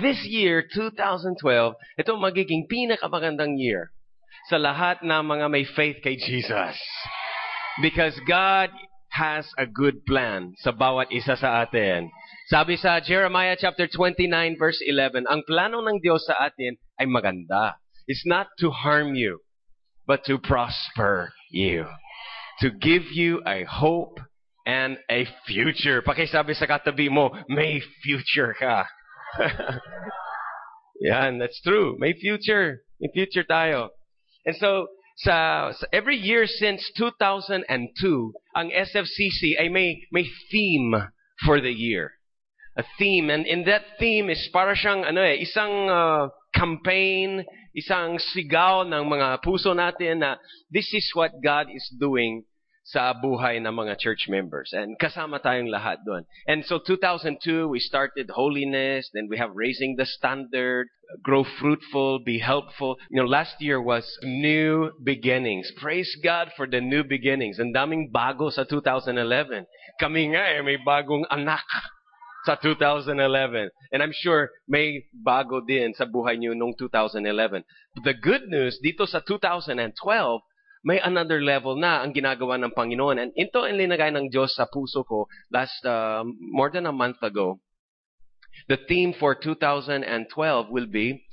This year, 2012, ito magiging pinakamagandang year sa lahat ng mga may faith kay Jesus. Because God has a good plan sa bawat isa sa atin. Sabi sa Jeremiah chapter 29 verse 11, ang plano ng Diyos sa atin ay maganda. It's not to harm you, but to prosper you. To give you a hope and a future. Pakisabi sa katabi mo, may future ka. Yan, that's true. May future. May future tayo. And so, sa, sa every year since 2002, ang SFCC ay may, may theme for the year. A theme. And in that theme is para siyang ano eh, isang uh, campaign, isang sigaw ng mga puso natin na this is what God is doing sa buhay ng mga church members. And kasama tayong lahat doon. And so 2002, we started holiness, then we have raising the standard, grow fruitful, be helpful. You know, last year was new beginnings. Praise God for the new beginnings. Ang daming bago sa 2011. Kami nga eh, may bagong anak sa 2011. And I'm sure may bago din sa buhay niyo nung 2011. But the good news, dito sa 2012, may another level na ang ginagawa ng Panginoon. And ito ang linagay ng Diyos sa puso ko last, uh, more than a month ago. The theme for 2012 will be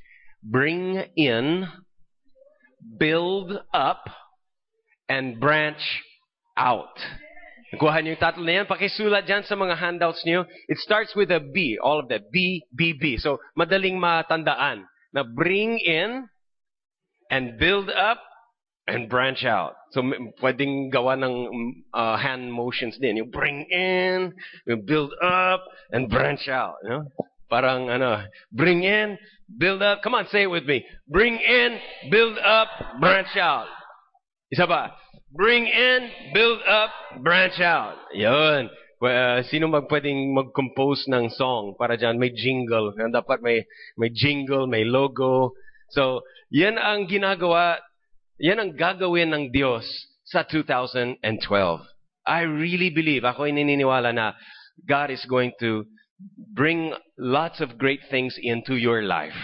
bring in, build up, and branch out. Kuha niyo yung tatlo na yan. Pakisulat dyan sa mga handouts niyo. It starts with a B. All of that. B, B, B. So, madaling matandaan. Na bring in and build up and branch out. So, pwedeng gawa ng uh, hand motions din. You bring in, you build up, and branch out. You know? Parang, ano, bring in, build up. Come on, say it with me. Bring in, build up, branch out. Isa ba? Bring in, build up, branch out. Yun. Uh, sino mag pwedeng mag-compose ng song para dyan? May jingle. Dapat may, may jingle, may logo. So, yan ang ginagawa yan ang gagawin ng Diyos sa 2012. I really believe, ako ay na God is going to bring lots of great things into your life.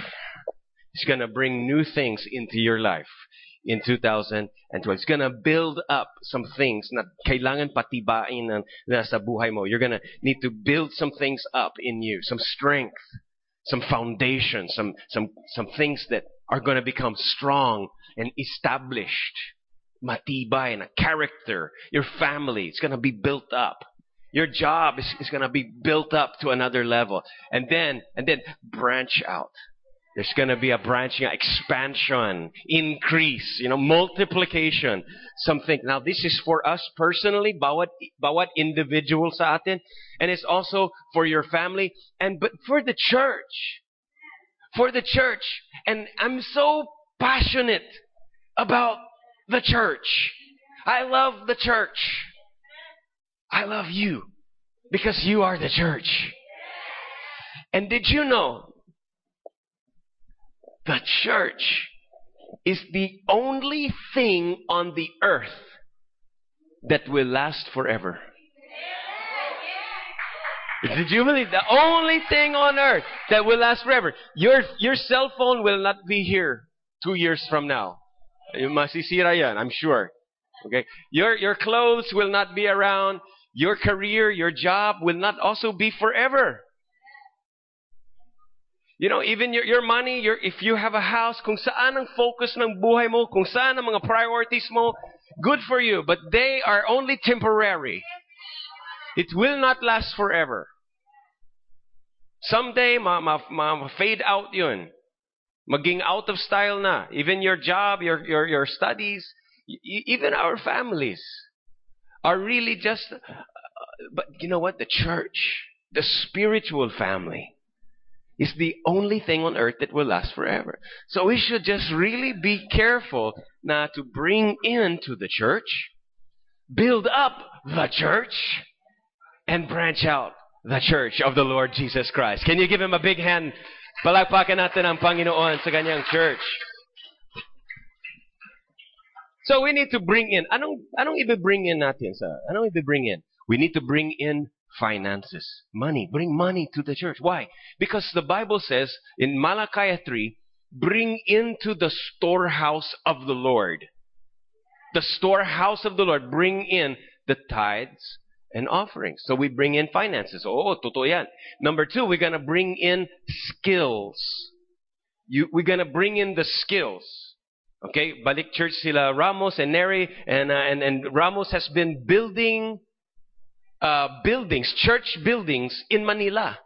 He's going to bring new things into your life in 2012. He's going to build up some things na kailangan patibain na sa buhay mo. You're going to need to build some things up in you, some strength, some foundation, some, some, some things that are going to become strong and established. Matibay na character. Your family is going to be built up. Your job is, is going to be built up to another level. And then, and then branch out. There's going to be a branching, expansion, increase, you know, multiplication, something. Now, this is for us personally, bawat, bawat individual sa atin, and it's also for your family, and but for the church. For the church. And I'm so passionate about the church. I love the church. I love you because you are the church. And did you know the church is the only thing on the earth that will last forever? Did you believe the only thing on earth that will last forever? Your your cell phone will not be here two years from now. I'm sure. Okay? Your, your clothes will not be around. Your career, your job will not also be forever. You know, even your, your money, your, if you have a house, kung saan ang focus ng buhay mo, kung saan ang mga priorities mo, good for you. But they are only temporary. It will not last forever. Someday, ma, ma, ma fade out yun. Maging out of style na. Even your job, your, your, your studies, even our families are really just, uh, but you know what? The church, the spiritual family, is the only thing on earth that will last forever. So we should just really be careful not to bring into the church, build up the church, and branch out the church of the Lord Jesus Christ. Can you give him a big hand Palakpakan natin ang Panginoon sa kanyang church. So we need to bring in, anong, anong i-bring in natin sa, anong i-bring in? We need to bring in finances. Money. Bring money to the church. Why? Because the Bible says in Malachi 3, bring into the storehouse of the Lord. The storehouse of the Lord. Bring in the tithes and offerings. So we bring in finances. Oh, totoo yan. Number two, we're gonna bring in skills. You, we're gonna bring in the skills. Okay, balik church sila Ramos and Neri, and, uh, and, and Ramos has been building uh, buildings, church buildings in Manila.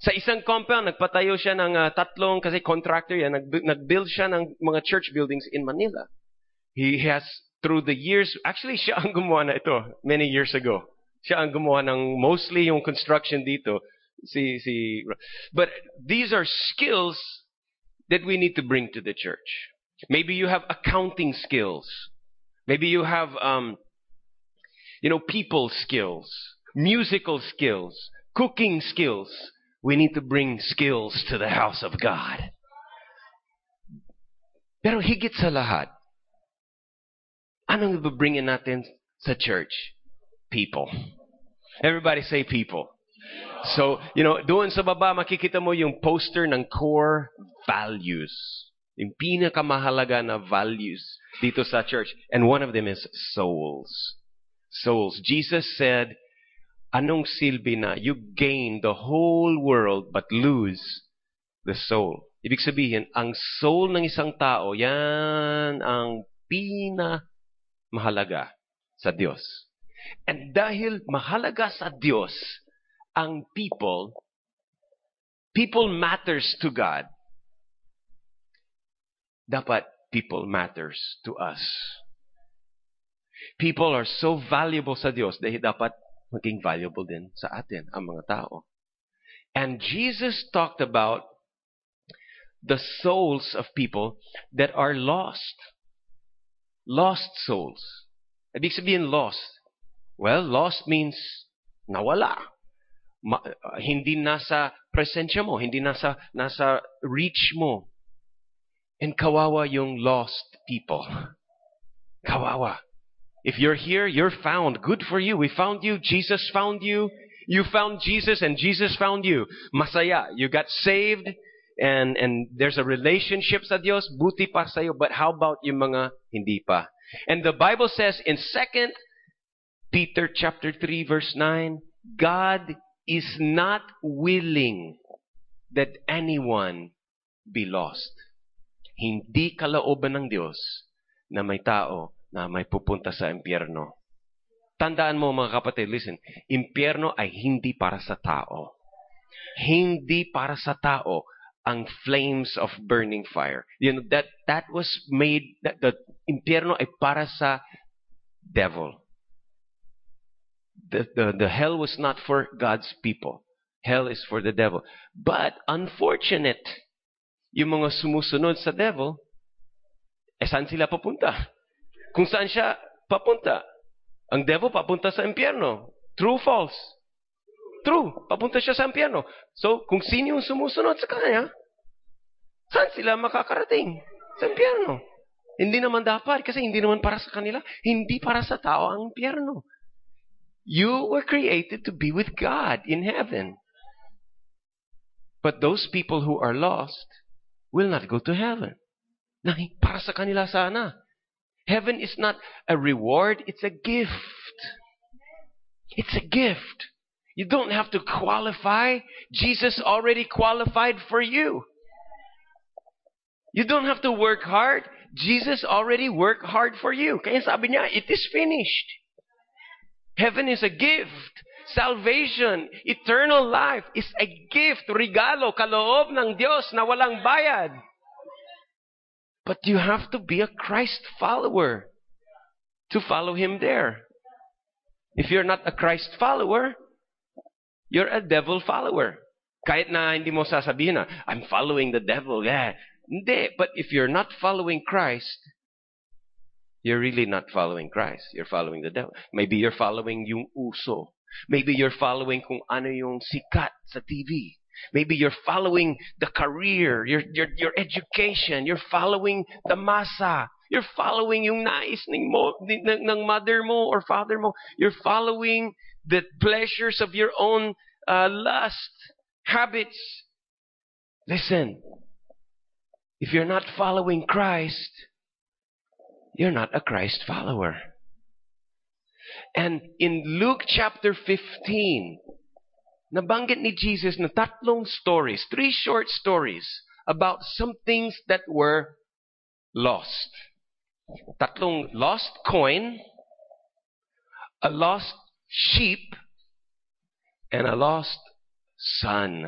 Sa isang compound, nagpatayo siya ng uh, tatlong, kasi contractor yan, nag, nag-build siya ng mga church buildings in Manila. He has, through the years, actually siya ang gumawa na ito, many years ago. Siya ang gumawa ng mostly yung construction dito. Si, si, but these are skills that we need to bring to the church. Maybe you have accounting skills. Maybe you have um, you know, people skills, musical skills, cooking skills. We need to bring skills to the house of God. Pero higit sa lahat, anong ibabringin natin sa church? People. Everybody say people. So, you know, doon sa baba, makikita mo yung poster ng core values. Yung pinakamahalaga na values dito sa church. And one of them is souls souls. Jesus said, Anong silbi na you gain the whole world but lose the soul? Ibig sabihin, ang soul ng isang tao, yan ang pina mahalaga sa Diyos. And dahil mahalaga sa Diyos ang people, people matters to God. Dapat people matters to us. People are so valuable sa Diyos dahil dapat maging valuable din sa atin, ang mga tao. And Jesus talked about the souls of people that are lost. Lost souls. Ibig sabihin lost. Well, lost means nawala. Ma, uh, hindi nasa presensya mo, hindi nasa nasa reach mo. And kawawa yung lost people. Kawawa. If you're here, you're found. Good for you. We found you. Jesus found you. You found Jesus and Jesus found you. Masaya. You got saved and, and there's a relationship sa Dios. Buti pa sa'yo. But how about yung mga hindi pa? And the Bible says in 2 Peter chapter 3 verse 9, God is not willing that anyone be lost. Hindi kalooban ng Diyos na may tao na may pupunta sa impyerno. Tandaan mo mga kapatid, listen, impyerno ay hindi para sa tao. Hindi para sa tao ang flames of burning fire. You know, that, that was made, that, the impyerno ay para sa devil. The, the, the hell was not for God's people. Hell is for the devil. But, unfortunate, yung mga sumusunod sa devil, eh saan sila papunta? kung saan siya papunta. Ang devil papunta sa impyerno. True, false? True. Papunta siya sa impyerno. So, kung sino yung sumusunod sa kanya, saan sila makakarating? Sa impyerno. Hindi naman dapat kasi hindi naman para sa kanila. Hindi para sa tao ang impyerno. You were created to be with God in heaven. But those people who are lost will not go to heaven. Na para sa kanila sana. Heaven is not a reward, it's a gift. It's a gift. You don't have to qualify. Jesus already qualified for you. You don't have to work hard. Jesus already worked hard for you. Kaya sabi niya, it is finished. Heaven is a gift. Salvation, eternal life is a gift, regalo, kaloob ng Diyos na walang bayad. But you have to be a Christ follower to follow Him there. If you're not a Christ follower, you're a devil follower. Kahit na hindi mo sasabihin na, I'm following the devil. Yeah. Hindi. But if you're not following Christ, you're really not following Christ. You're following the devil. Maybe you're following yung uso. Maybe you're following kung ano yung sikat sa TV. Maybe you're following the career, your, your, your education, you're following the masa. You're following yung nais ng, mo, ng, ng mother mo or father mo. You're following the pleasures of your own uh, lust, habits. Listen, if you're not following Christ, you're not a Christ follower. And in Luke chapter 15, nabanggit ni Jesus na tatlong stories, three short stories about some things that were lost. Tatlong lost coin, a lost sheep, and a lost son.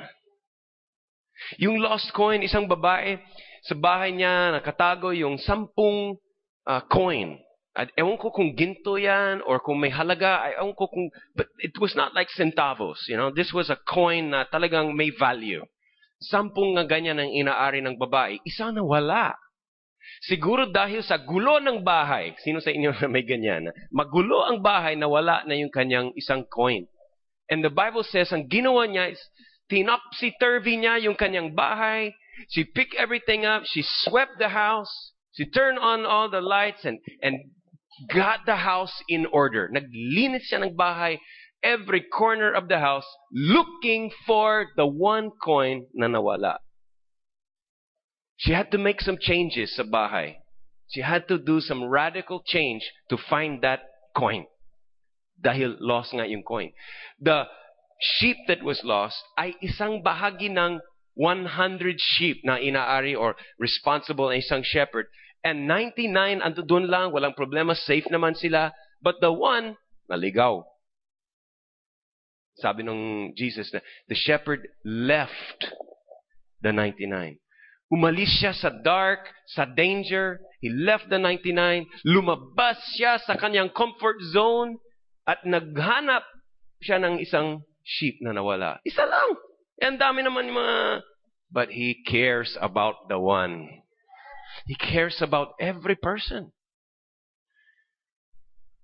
Yung lost coin, isang babae, sa bahay niya nakatago yung sampung uh, coin. At ewan ko kung ginto yan or kung may halaga. Ewan ko kung... But it was not like centavos. You know, this was a coin na talagang may value. Sampung nga ganyan ang inaari ng babae. Isa na wala. Siguro dahil sa gulo ng bahay. Sino sa inyo na may ganyan? Magulo ang bahay na wala na yung kanyang isang coin. And the Bible says, ang ginawa niya is, tinopsy-turvy niya yung kanyang bahay. She picked everything up. She swept the house. She turned on all the lights and, and got the house in order. Naglinis siya ng bahay, every corner of the house, looking for the one coin na nawala. She had to make some changes sa bahay. She had to do some radical change to find that coin. Dahil lost nga yung coin. The sheep that was lost ay isang bahagi ng 100 sheep na inaari or responsible na isang shepherd And 99, ando doon lang, walang problema, safe naman sila. But the one, naligaw. Sabi ng Jesus na, the shepherd left the 99. Umalis siya sa dark, sa danger. He left the 99. Lumabas siya sa kanyang comfort zone at naghanap siya ng isang sheep na nawala. Isa lang. Ang dami naman yung mga... But he cares about the one. He cares about every person.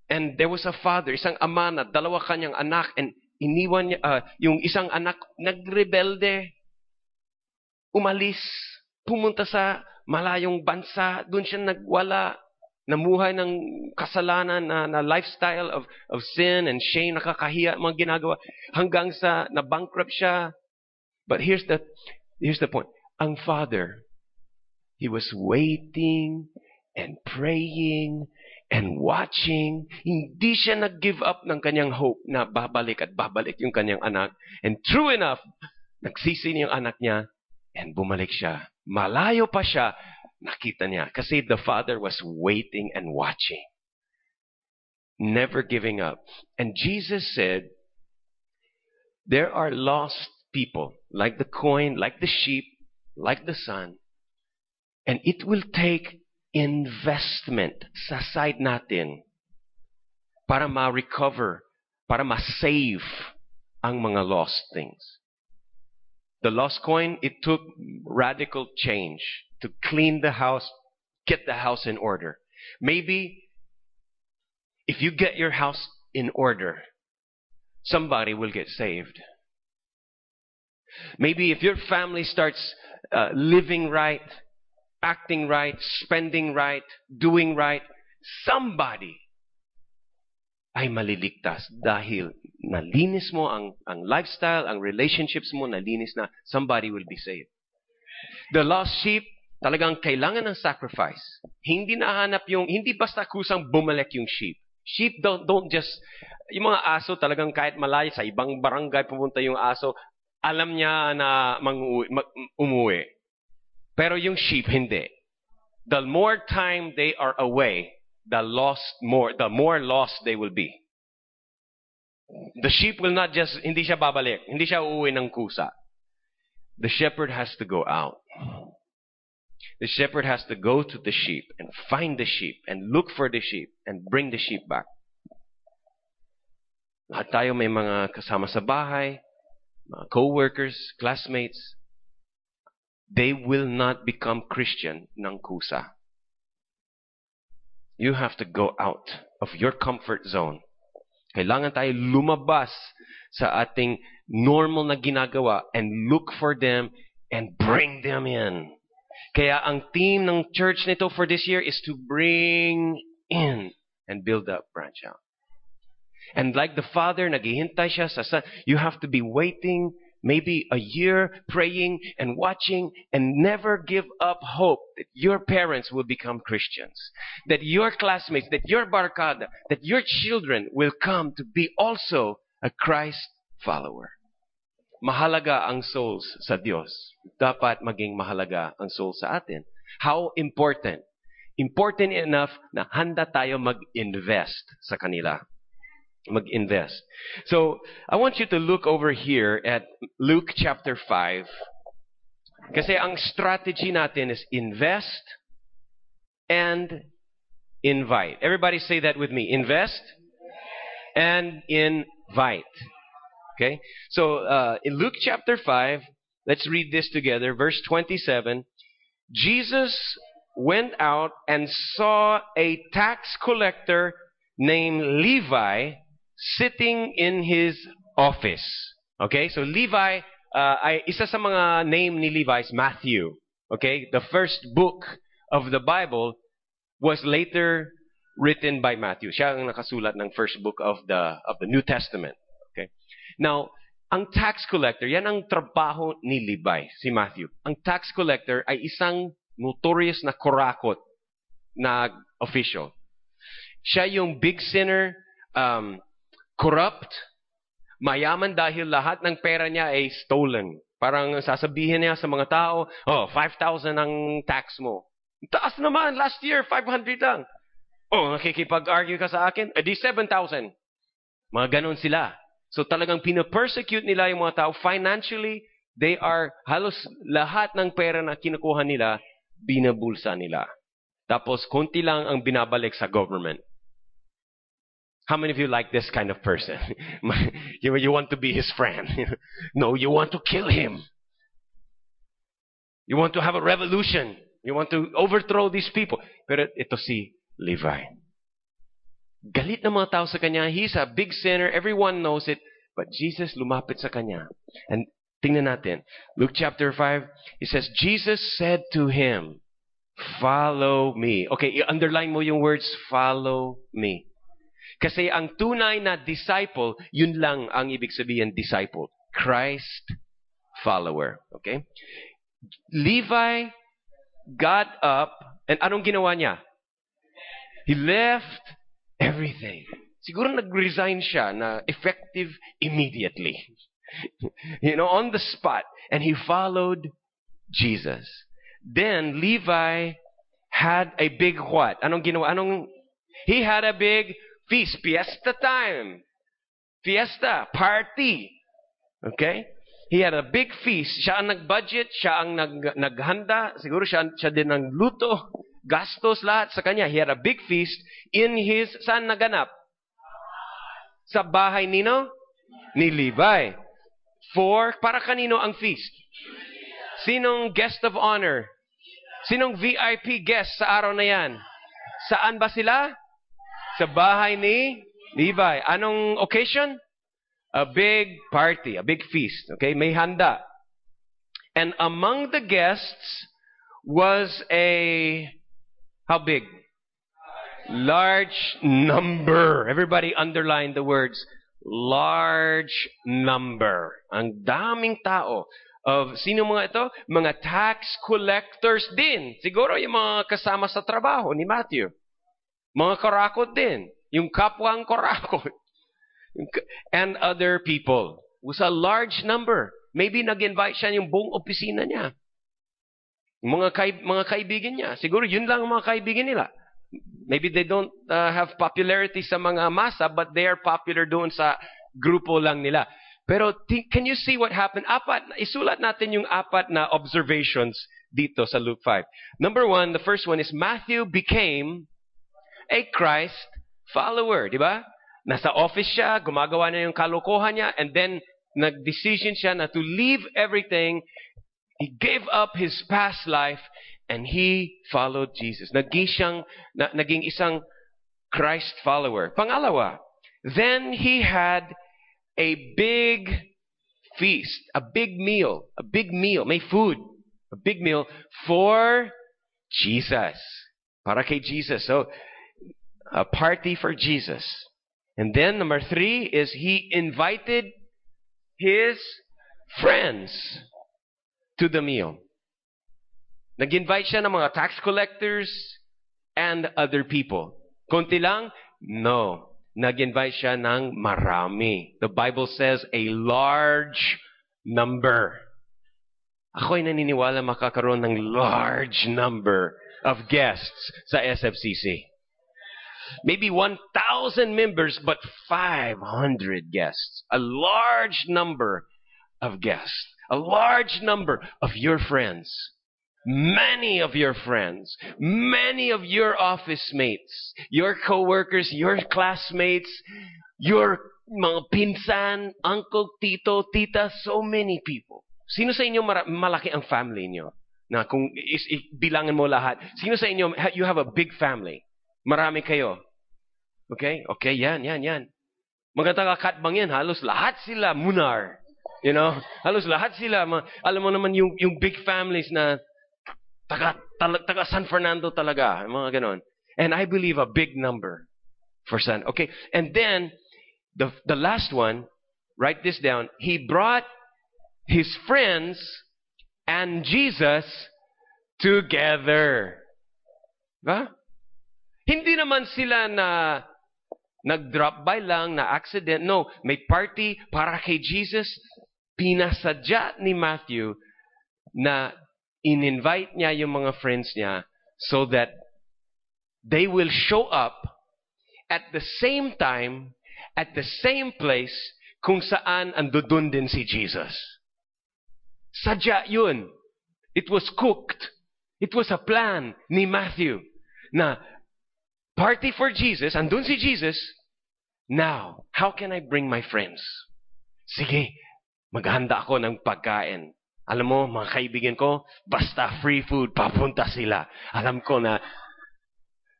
And there was a father, isang ama na dalawa kanyang anak and iniwan niya, uh, yung isang anak nagrebelde, umalis, pumunta sa malayong bansa, doon siya nagwala, namuhay ng kasalanan na, na lifestyle of, of sin and shame, nakakahiya mga ginagawa, hanggang sa na-bankrupt siya. But here's the, here's the point. Ang father, He was waiting and praying and watching. Hindi siya nag-give up ng kanyang hope na babalik at babalik yung kanyang anak. And true enough, nagsisi yung anak niya and bumalik siya. Malayo pa siya, nakita niya. Kasi the father was waiting and watching. Never giving up. And Jesus said, there are lost people, like the coin, like the sheep, like the son, And it will take investment sa side natin para ma-recover, para ma-save ang mga lost things. The lost coin, it took radical change to clean the house, get the house in order. Maybe if you get your house in order, somebody will get saved. Maybe if your family starts uh, living right, acting right, spending right, doing right, somebody ay maliligtas dahil nalinis mo ang, ang lifestyle, ang relationships mo, nalinis na, somebody will be saved. The lost sheep, talagang kailangan ng sacrifice. Hindi nahanap yung, hindi basta kusang bumalik yung sheep. Sheep don't, don't just, yung mga aso talagang kahit malayo sa ibang barangay pumunta yung aso, alam niya na mangu, umuwi. Pero yung sheep, hindi. The more time they are away, the lost more, the more lost they will be. The sheep will not just, hindi siya babalik. Hindi siya uuwi ng kusa. The shepherd has to go out. The shepherd has to go to the sheep and find the sheep and look for the sheep and bring the sheep back. Lahat tayo may mga kasama sa bahay, mga co-workers, classmates, they will not become Christian ng kusa. You have to go out of your comfort zone. Kailangan tayo lumabas sa ating normal na ginagawa and look for them and bring them in. Kaya ang theme ng church nito for this year is to bring in and build up, branch out. And like the father, naghihintay siya sa son, you have to be waiting maybe a year praying and watching and never give up hope that your parents will become Christians, that your classmates, that your barkada, that your children will come to be also a Christ follower. Mahalaga ang souls sa Dios. Dapat maging mahalaga ang souls sa atin. How important? Important enough na handa tayo mag-invest sa kanila. Mag-invest. So, I want you to look over here at Luke chapter 5. Kasi ang strategy natin is invest and invite. Everybody say that with me. Invest and invite. Okay? So, uh, in Luke chapter 5, let's read this together. Verse 27. Jesus went out and saw a tax collector named Levi sitting in his office. Okay? So Levi, uh, ay, isa sa mga name ni Levi is Matthew. Okay? The first book of the Bible was later written by Matthew. Siya ang nakasulat ng first book of the of the New Testament. Okay? Now, ang tax collector, yan ang trabaho ni Levi, si Matthew. Ang tax collector ay isang notorious na korakot na official. Siya yung big sinner, um, corrupt, mayaman dahil lahat ng pera niya ay stolen. Parang sasabihin niya sa mga tao, oh, 5,000 ang tax mo. Taas naman, last year, 500 lang. Oh, nakikipag-argue ka sa akin? Eh di 7,000. Mga ganon sila. So talagang pinapersecute nila yung mga tao. Financially, they are, halos lahat ng pera na kinukuha nila, binabulsa nila. Tapos, konti lang ang binabalik sa government. How many of you like this kind of person? you, you want to be his friend. no, you want to kill him. You want to have a revolution. You want to overthrow these people. Pero ito si Levi. Galit na mga tao sa kanya. He's a big sinner. Everyone knows it. But Jesus lumapit sa kanya. And tingnan natin. Luke chapter 5, it says, Jesus said to him, Follow me. Okay, underline mo yung words, follow me. Kasi ang tunay na disciple, yun lang ang ibig sabihin disciple. Christ follower. Okay? Levi got up, and anong ginawa niya? He left everything. Siguro nag-resign siya na effective immediately. you know, on the spot. And he followed Jesus. Then Levi had a big what? Anong ginawa? Anong He had a big feast, fiesta time. Fiesta, party. Okay? He had a big feast. Siya ang nag-budget, siya ang nag naghanda, siguro siya, siya din ang luto, gastos lahat sa kanya. He had a big feast in his, saan naganap? Sa bahay nino? Ni Levi. For, para kanino ang feast? Sinong guest of honor? Sinong VIP guest sa araw na yan? Saan ba sila? Sa bahay ni Levi. Anong occasion? A big party, a big feast. Okay, may handa. And among the guests was a, how big? Large number. Everybody underline the words, large number. Ang daming tao. Of, sino mga ito? Mga tax collectors din. Siguro yung mga kasama sa trabaho ni Matthew. Mga korakot din. Yung kapwang korakot. And other people. It was a large number. Maybe nag-invite siya yung buong opisina niya. Mga, kaib mga kaibigan niya. Siguro yun lang ang mga kaibigan nila. Maybe they don't uh, have popularity sa mga masa, but they are popular doon sa grupo lang nila. Pero can you see what happened? Apat, isulat natin yung apat na observations dito sa Luke 5. Number one, the first one is Matthew became a Christ follower, di ba? Nasa office siya, gumagawa na yung kalokohan niya, and then nag-decision siya na to leave everything. He gave up his past life, and he followed Jesus. Naging siyang, na, naging isang Christ follower. Pangalawa, then he had a big feast, a big meal, a big meal. May food. A big meal for Jesus. Para kay Jesus. So, a party for Jesus. And then number three is he invited his friends to the meal. Nag-invite siya ng mga tax collectors and other people. Konti lang? No. Nag-invite siya ng marami. The Bible says a large number. Ako'y naniniwala makakaroon ng large number of guests sa SFCC. Maybe 1,000 members, but 500 guests. A large number of guests. A large number of your friends. Many of your friends. Many of your office mates. Your coworkers, your classmates, your mga pinsan, uncle, tito, tita, so many people. Sino sa inyo malaki ang family niyo? Na kung is, is, bilangan mo lahat. Sino sa inyo, you have a big family. Marami kayo. Okay? Okay, yan, yan, yan. Maganda kakatbang yan. Halos lahat sila munar. You know? Halos lahat sila. Ma, alam mo naman yung, yung big families na taga, taga, taga San Fernando talaga. Mga ganon. And I believe a big number for San. Okay? And then, the, the last one, write this down. He brought his friends and Jesus together. Diba? Hindi naman sila na nag-drop by lang, na accident. No, may party para kay Jesus. Pinasadya ni Matthew na in-invite niya yung mga friends niya so that they will show up at the same time, at the same place, kung saan andudun din si Jesus. Sadya yun. It was cooked. It was a plan ni Matthew na party for Jesus, andun si Jesus, now, how can I bring my friends? Sige, maghanda ako ng pagkain. Alam mo, mga kaibigan ko, basta free food, papunta sila. Alam ko na,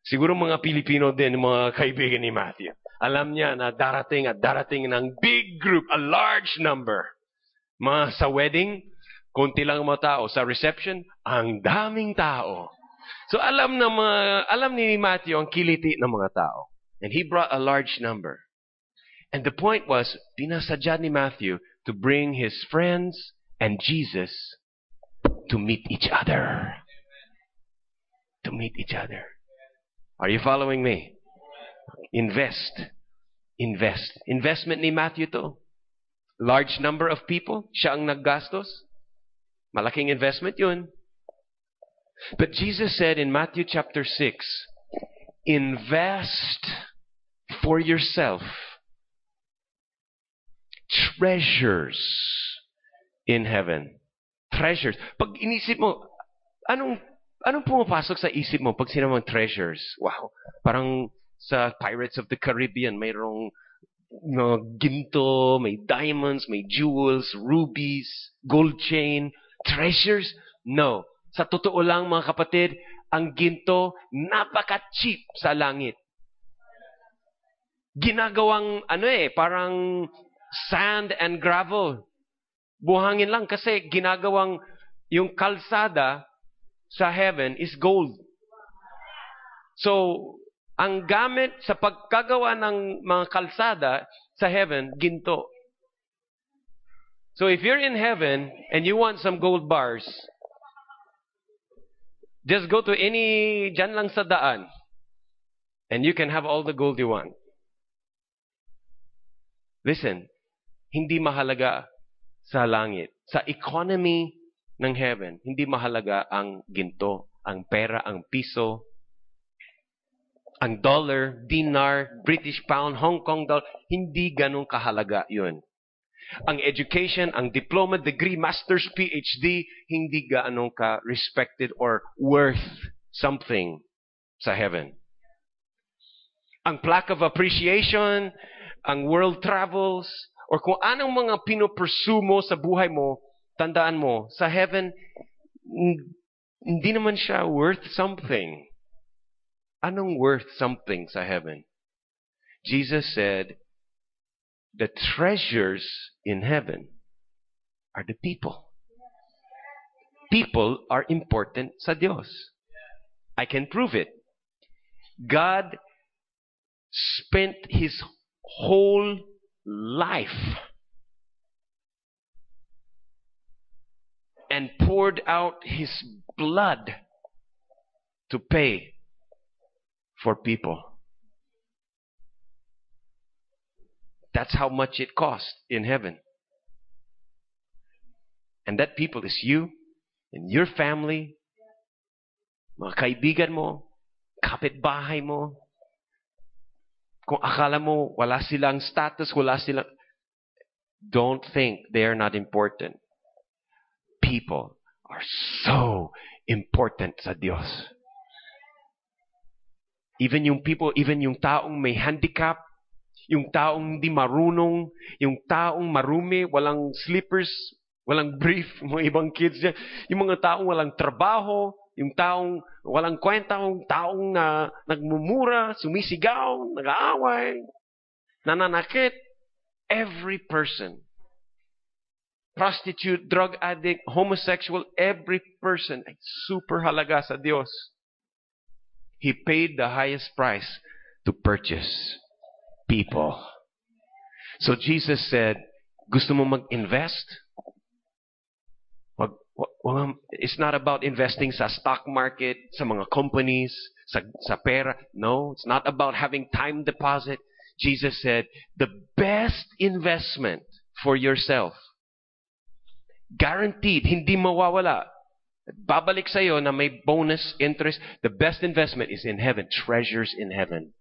siguro mga Pilipino din, mga kaibigan ni Matthew. Alam niya na darating at darating ng big group, a large number. Mga sa wedding, konti lang mga tao. Sa reception, ang daming tao. So alam na mga, alam ni Matthew ang kiliti ng mga tao. And he brought a large number. And the point was, pinasadya ni Matthew to bring his friends and Jesus to meet each other. To meet each other. Are you following me? Invest. Invest. Investment ni Matthew to. Large number of people. Siya ang naggastos. Malaking investment yun. But Jesus said in Matthew chapter 6, invest for yourself treasures in heaven. Treasures. Pag inisip mo, anong anong pumapasok sa isip mo pag sinabang treasures? Wow. Parang sa Pirates of the Caribbean, mayroong no, ginto, may diamonds, may jewels, rubies, gold chain, treasures? No. Sa totoo lang mga kapatid, ang ginto napaka-cheap sa langit. Ginagawang ano eh, parang sand and gravel. Buhangin lang kasi ginagawang yung kalsada sa heaven is gold. So, ang gamit sa pagkagawa ng mga kalsada sa heaven, ginto. So if you're in heaven and you want some gold bars, Just go to any, dyan lang sa daan. And you can have all the gold you want. Listen, hindi mahalaga sa langit. Sa economy ng heaven, hindi mahalaga ang ginto, ang pera, ang piso, ang dollar, dinar, British pound, Hong Kong dollar. Hindi ganun kahalaga yun. Ang education, ang diploma, degree, master's, PhD, hindi gaano ka respected or worth something sa heaven. Ang plaque of appreciation, ang world travels, or kung anong mga pinopursue mo sa buhay mo, tandaan mo, sa heaven, hindi naman siya worth something. Anong worth something sa heaven? Jesus said, the treasures in heaven are the people. people are important sa Diyos. I can prove it. God spent His whole life and poured out His blood to pay for people. That's how much it cost in heaven. And that people is you and your family, mga kaibigan mo, kapitbahay mo. Kung akala mo wala silang status, wala silang... Don't think they are not important. People are so important sa Diyos. Even yung people, even yung taong may handicap, yung taong hindi marunong, yung taong marumi, walang slippers, walang brief, mga ibang kids dyan, yung mga taong walang trabaho, yung taong walang kwenta, yung taong na nagmumura, sumisigaw, nag-aaway, nananakit, every person, prostitute, drug addict, homosexual, every person. Ay super halaga sa Diyos. He paid the highest price to purchase people. So Jesus said, gusto mo mag-invest? Wag, um, it's not about investing sa stock market, sa mga companies, sa, sa pera. No, it's not about having time deposit. Jesus said, the best investment for yourself, guaranteed, hindi mawawala, babalik sa iyo na may bonus interest. The best investment is in heaven, treasures in heaven.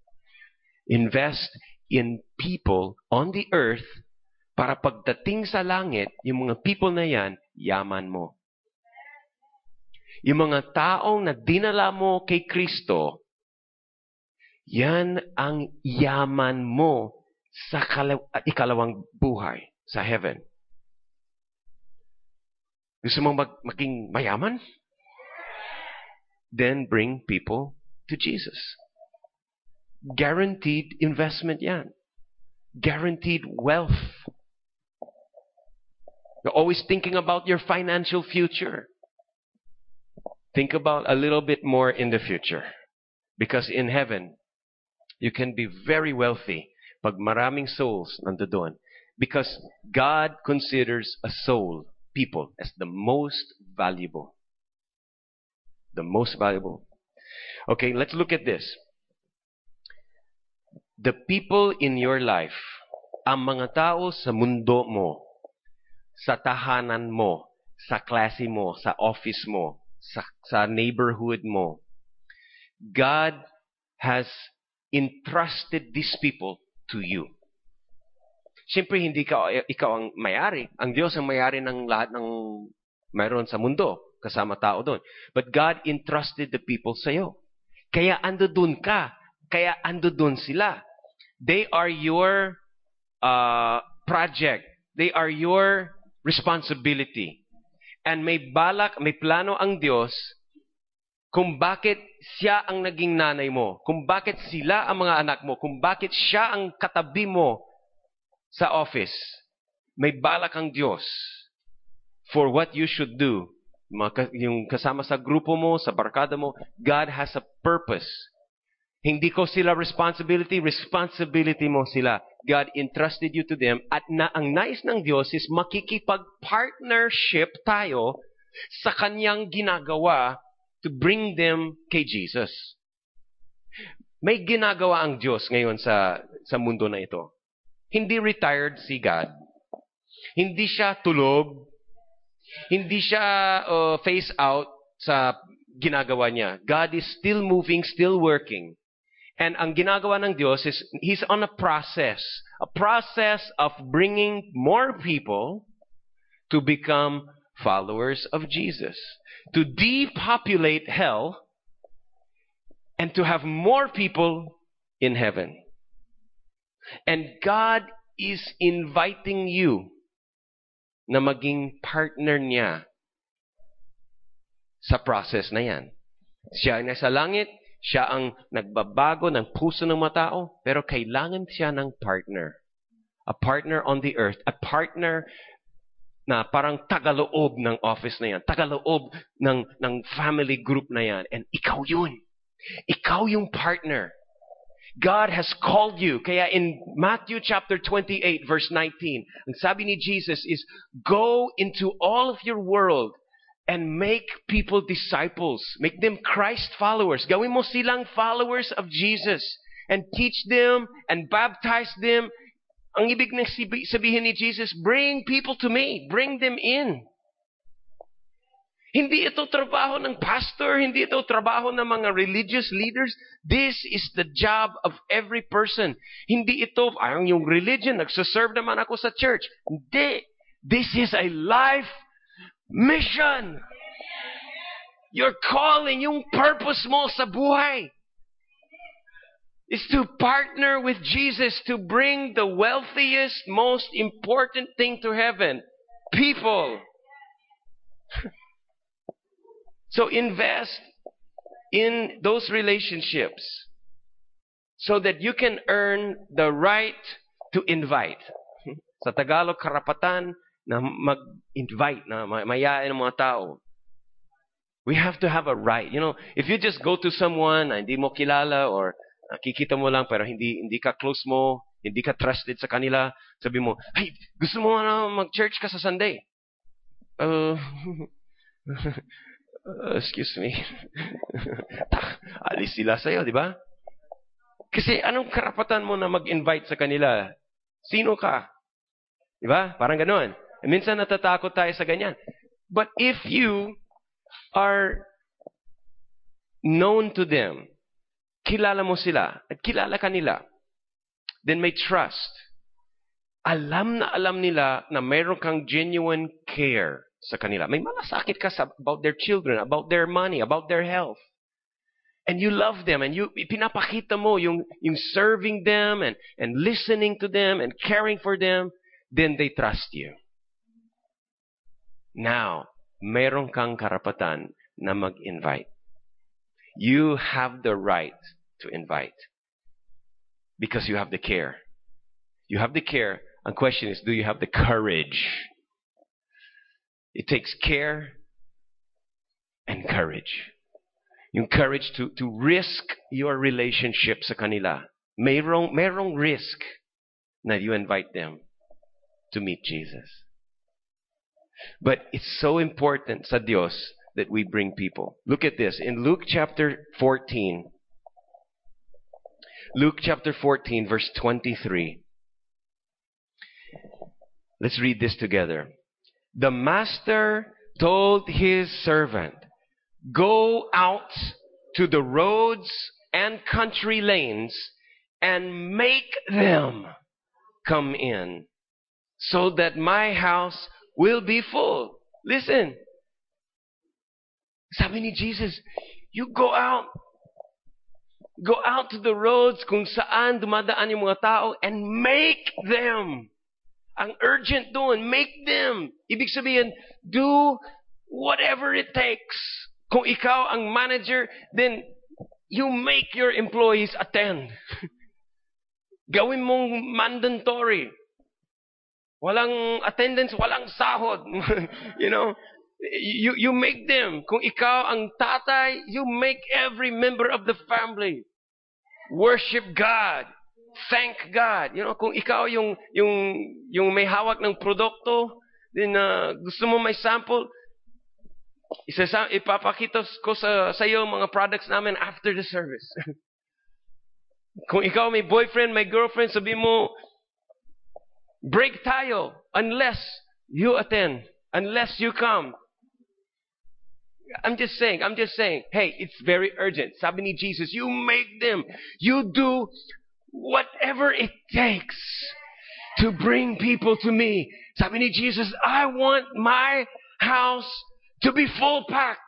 Invest in people on the earth para pagdating sa langit, yung mga people na yan, yaman mo. Yung mga taong na dinala mo kay Kristo, yan ang yaman mo sa ikalawang buhay sa heaven. Gusto mong mag- maging mayaman? Then bring people to Jesus. Guaranteed investment yan. Guaranteed wealth. You're always thinking about your financial future. Think about a little bit more in the future. Because in heaven, you can be very wealthy pag maraming souls nandoon. Because God considers a soul people as the most valuable. The most valuable. Okay, let's look at this. The people in your life, ang mga tao sa mundo mo, sa tahanan mo, sa klase mo, sa office mo, sa, sa neighborhood mo, God has entrusted these people to you. Siyempre, hindi ka, ikaw ang mayari. Ang Diyos ang mayari ng lahat ng mayroon sa mundo, kasama tao doon. But God entrusted the people sa iyo. Kaya ando doon ka. Kaya ando doon sila. They are your uh, project. They are your responsibility. And may balak, may plano ang Diyos kung bakit siya ang naging nanay mo, kung bakit sila ang mga anak mo, kung bakit siya ang katabi mo sa office, may balak ang Diyos for what you should do. Yung kasama sa grupo mo, sa barkada mo, God has a purpose. Hindi ko sila responsibility, responsibility mo sila. God entrusted you to them at na ang nais ng Diyos is makikipag-partnership tayo sa kanyang ginagawa to bring them kay Jesus. May ginagawa ang Diyos ngayon sa sa mundo na ito. Hindi retired si God. Hindi siya tulog. Hindi siya uh, face out sa ginagawa niya. God is still moving, still working. And ang ginagawa ng Diyos is, He's on a process. A process of bringing more people to become followers of Jesus. To depopulate hell and to have more people in heaven. And God is inviting you na maging partner niya sa process na yan. Siya ay nasa langit, siya ang nagbabago ng puso ng mga tao, pero kailangan siya ng partner. A partner on the earth. A partner na parang tagaloob ng office na yan, tagaloob ng, ng family group na yan, and ikaw yun. Ikaw yung partner. God has called you. Kaya in Matthew chapter 28 verse 19, ang sabi ni Jesus is, Go into all of your world and make people disciples. Make them Christ followers. Gawin mo silang followers of Jesus. And teach them and baptize them. Ang ibig ng sabihin ni Jesus, bring people to me. Bring them in. Hindi ito trabaho ng pastor, hindi ito trabaho ng mga religious leaders. This is the job of every person. Hindi ito, ang yung religion, nagsaserve naman ako sa church. Hindi. This is a life mission. Your calling, yung purpose mo sa buhay is to partner with Jesus to bring the wealthiest, most important thing to heaven. People. So invest in those relationships so that you can earn the right to invite. Sa Tagalog, karapatan na mag-invite, na mayayain ng mga tao. We have to have a right. You know, if you just go to someone na hindi mo kilala or nakikita mo lang pero hindi hindi ka close mo, hindi ka trusted sa kanila, sabi mo, "Hey, gusto mo na mag-church ka sa Sunday?" Uh, uh, excuse me. Alis sila sa'yo, di ba? Kasi anong karapatan mo na mag-invite sa kanila? Sino ka? Di ba? Parang ganoon. E minsan natatakot tayo sa ganyan. But if you are known to them, kilala mo sila, at kilala ka nila, then may trust. Alam na alam nila na mayroon kang genuine care sa kanila. May malasakit ka sa, about their children, about their money, about their health. And you love them and you pinapakita mo yung, yung serving them and, and listening to them and caring for them, then they trust you. Now, meron kang karapatan na mag-invite. You have the right to invite because you have the care. You have the care. And question is, do you have the courage It takes care and courage. Yung courage to, to risk your relationship sa kanila. Mayroong, mayroong risk na you invite them to meet Jesus. But it's so important sa Dios that we bring people. Look at this. In Luke chapter 14, Luke chapter 14, verse 23. Let's read this together. the master told his servant, Go out to the roads and country lanes and make them come in so that my house will be full. Listen. Sabi ni Jesus, you go out. Go out to the roads kung saan dumadaan yung mga tao and make them Ang urgent doon, make them. Ibig sabihin, do whatever it takes. Kung ikaw ang manager, then you make your employees attend. Gawin mong mandatory. Walang attendance, walang sahod. you know, you, you make them. Kung ikaw ang tatay, you make every member of the family worship God. Thank God. You know, kung ikaw yung, yung, yung may hawak ng produkto, din uh, gusto mo may sample, isa ipapakita ko sa, sa iyo mga products namin after the service. kung ikaw may boyfriend, may girlfriend, sabi mo, break tayo unless you attend, unless you come. I'm just saying, I'm just saying, hey, it's very urgent. Sabi ni Jesus, you make them. You do whatever it takes to bring people to me. Sabi ni Jesus, I want my house to be full packed.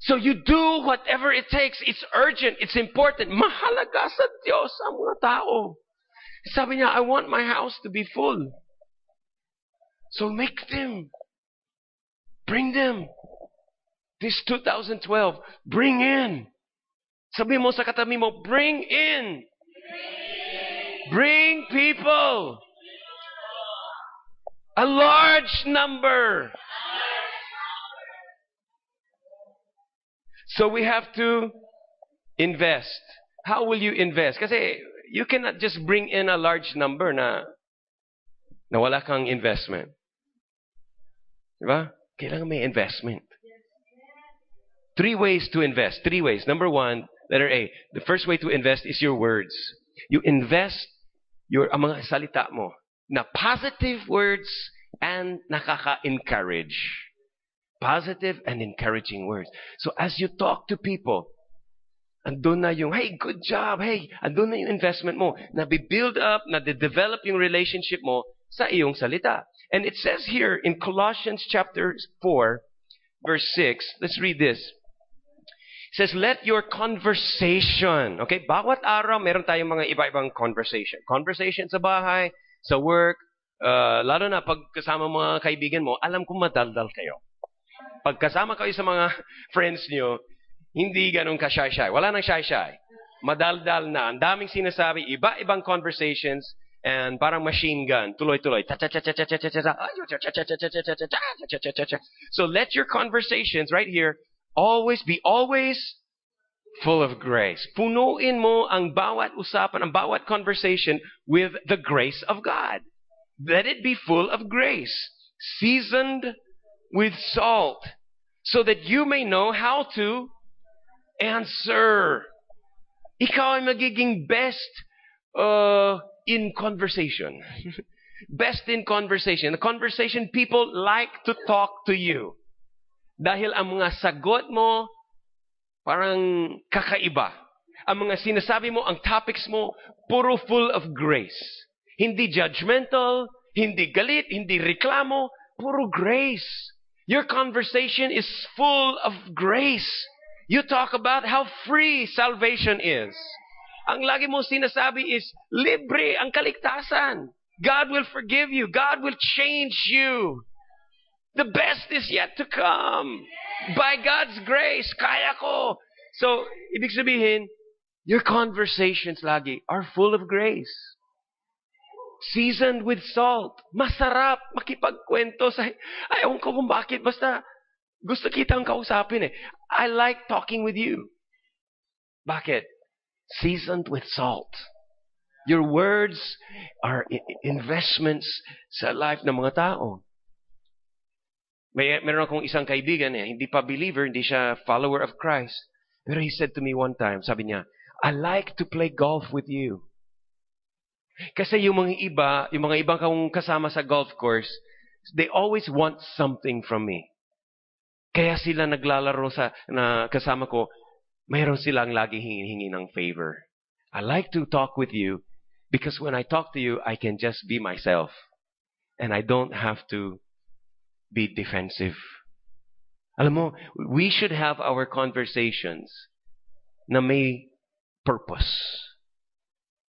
So you do whatever it takes. It's urgent. It's important. Mahalaga sa Diyos ang mga tao. Sabi niya, I want my house to be full. So make them. Bring them. This 2012, bring in. Sabi mo sa katabi mo, bring in. Bring people. A large number. So we have to invest. How will you invest? Kasi you cannot just bring in a large number na na wala kang investment. Diba? Kailangan may investment. Three ways to invest. Three ways. Number one, letter A. The first way to invest is your words. You invest your ang mga salita mo na positive words and nakaka-encourage. Positive and encouraging words. So as you talk to people, andun na yung, hey, good job, hey, andun na yung investment mo. Na-build up, na-develop yung relationship mo sa iyong salita. And it says here in Colossians chapter 4, verse 6, let's read this. It says, let your conversation, okay, bawat araw meron tayong mga iba-ibang conversation. Conversation sa bahay, sa work, uh, lalo na pag kasama mga kaibigan mo, alam kong madaldal kayo. Pag kasama kayo sa mga friends niyo, hindi ganun ka shy-shy. Wala nang shy-shy. Madaldal na. Ang daming sinasabi, iba-ibang conversations, and parang machine gun, tuloy-tuloy. So let your conversations right here always be always full of grace. Punuin mo ang bawat usapan, ang bawat conversation with the grace of God. Let it be full of grace, seasoned with salt, so that you may know how to answer. Ikaw ay magiging best uh, in conversation. best in conversation. The conversation, people like to talk to you. Dahil ang mga sagot mo, parang kakaiba. Ang mga sinasabi mo, ang topics mo, puro full of grace. Hindi judgmental, hindi galit, hindi reklamo, puro grace. Your conversation is full of grace. You talk about how free salvation is. Ang lagi mo sinasabi is, libre ang kaligtasan. God will forgive you. God will change you. The best is yet to come. By God's grace, kaya ko. So, ibig sabihin, your conversations lagi are full of grace. Seasoned with salt. Masarap makipagkwento sa... Ayaw ko kung bakit. Basta gusto kitang kausapin eh. I like talking with you. Bakit? Seasoned with salt. Your words are investments sa life ng mga tao. May, meron akong isang kaibigan eh, hindi pa believer, hindi siya follower of Christ. Pero he said to me one time, sabi niya, I like to play golf with you. Kasi yung mga iba, yung mga ibang kong kasama sa golf course, they always want something from me. Kaya sila naglalaro sa na kasama ko, mayroon silang lagi hingi ng favor. I like to talk with you because when I talk to you, I can just be myself. And I don't have to be defensive. Alam mo, we should have our conversations na may purpose.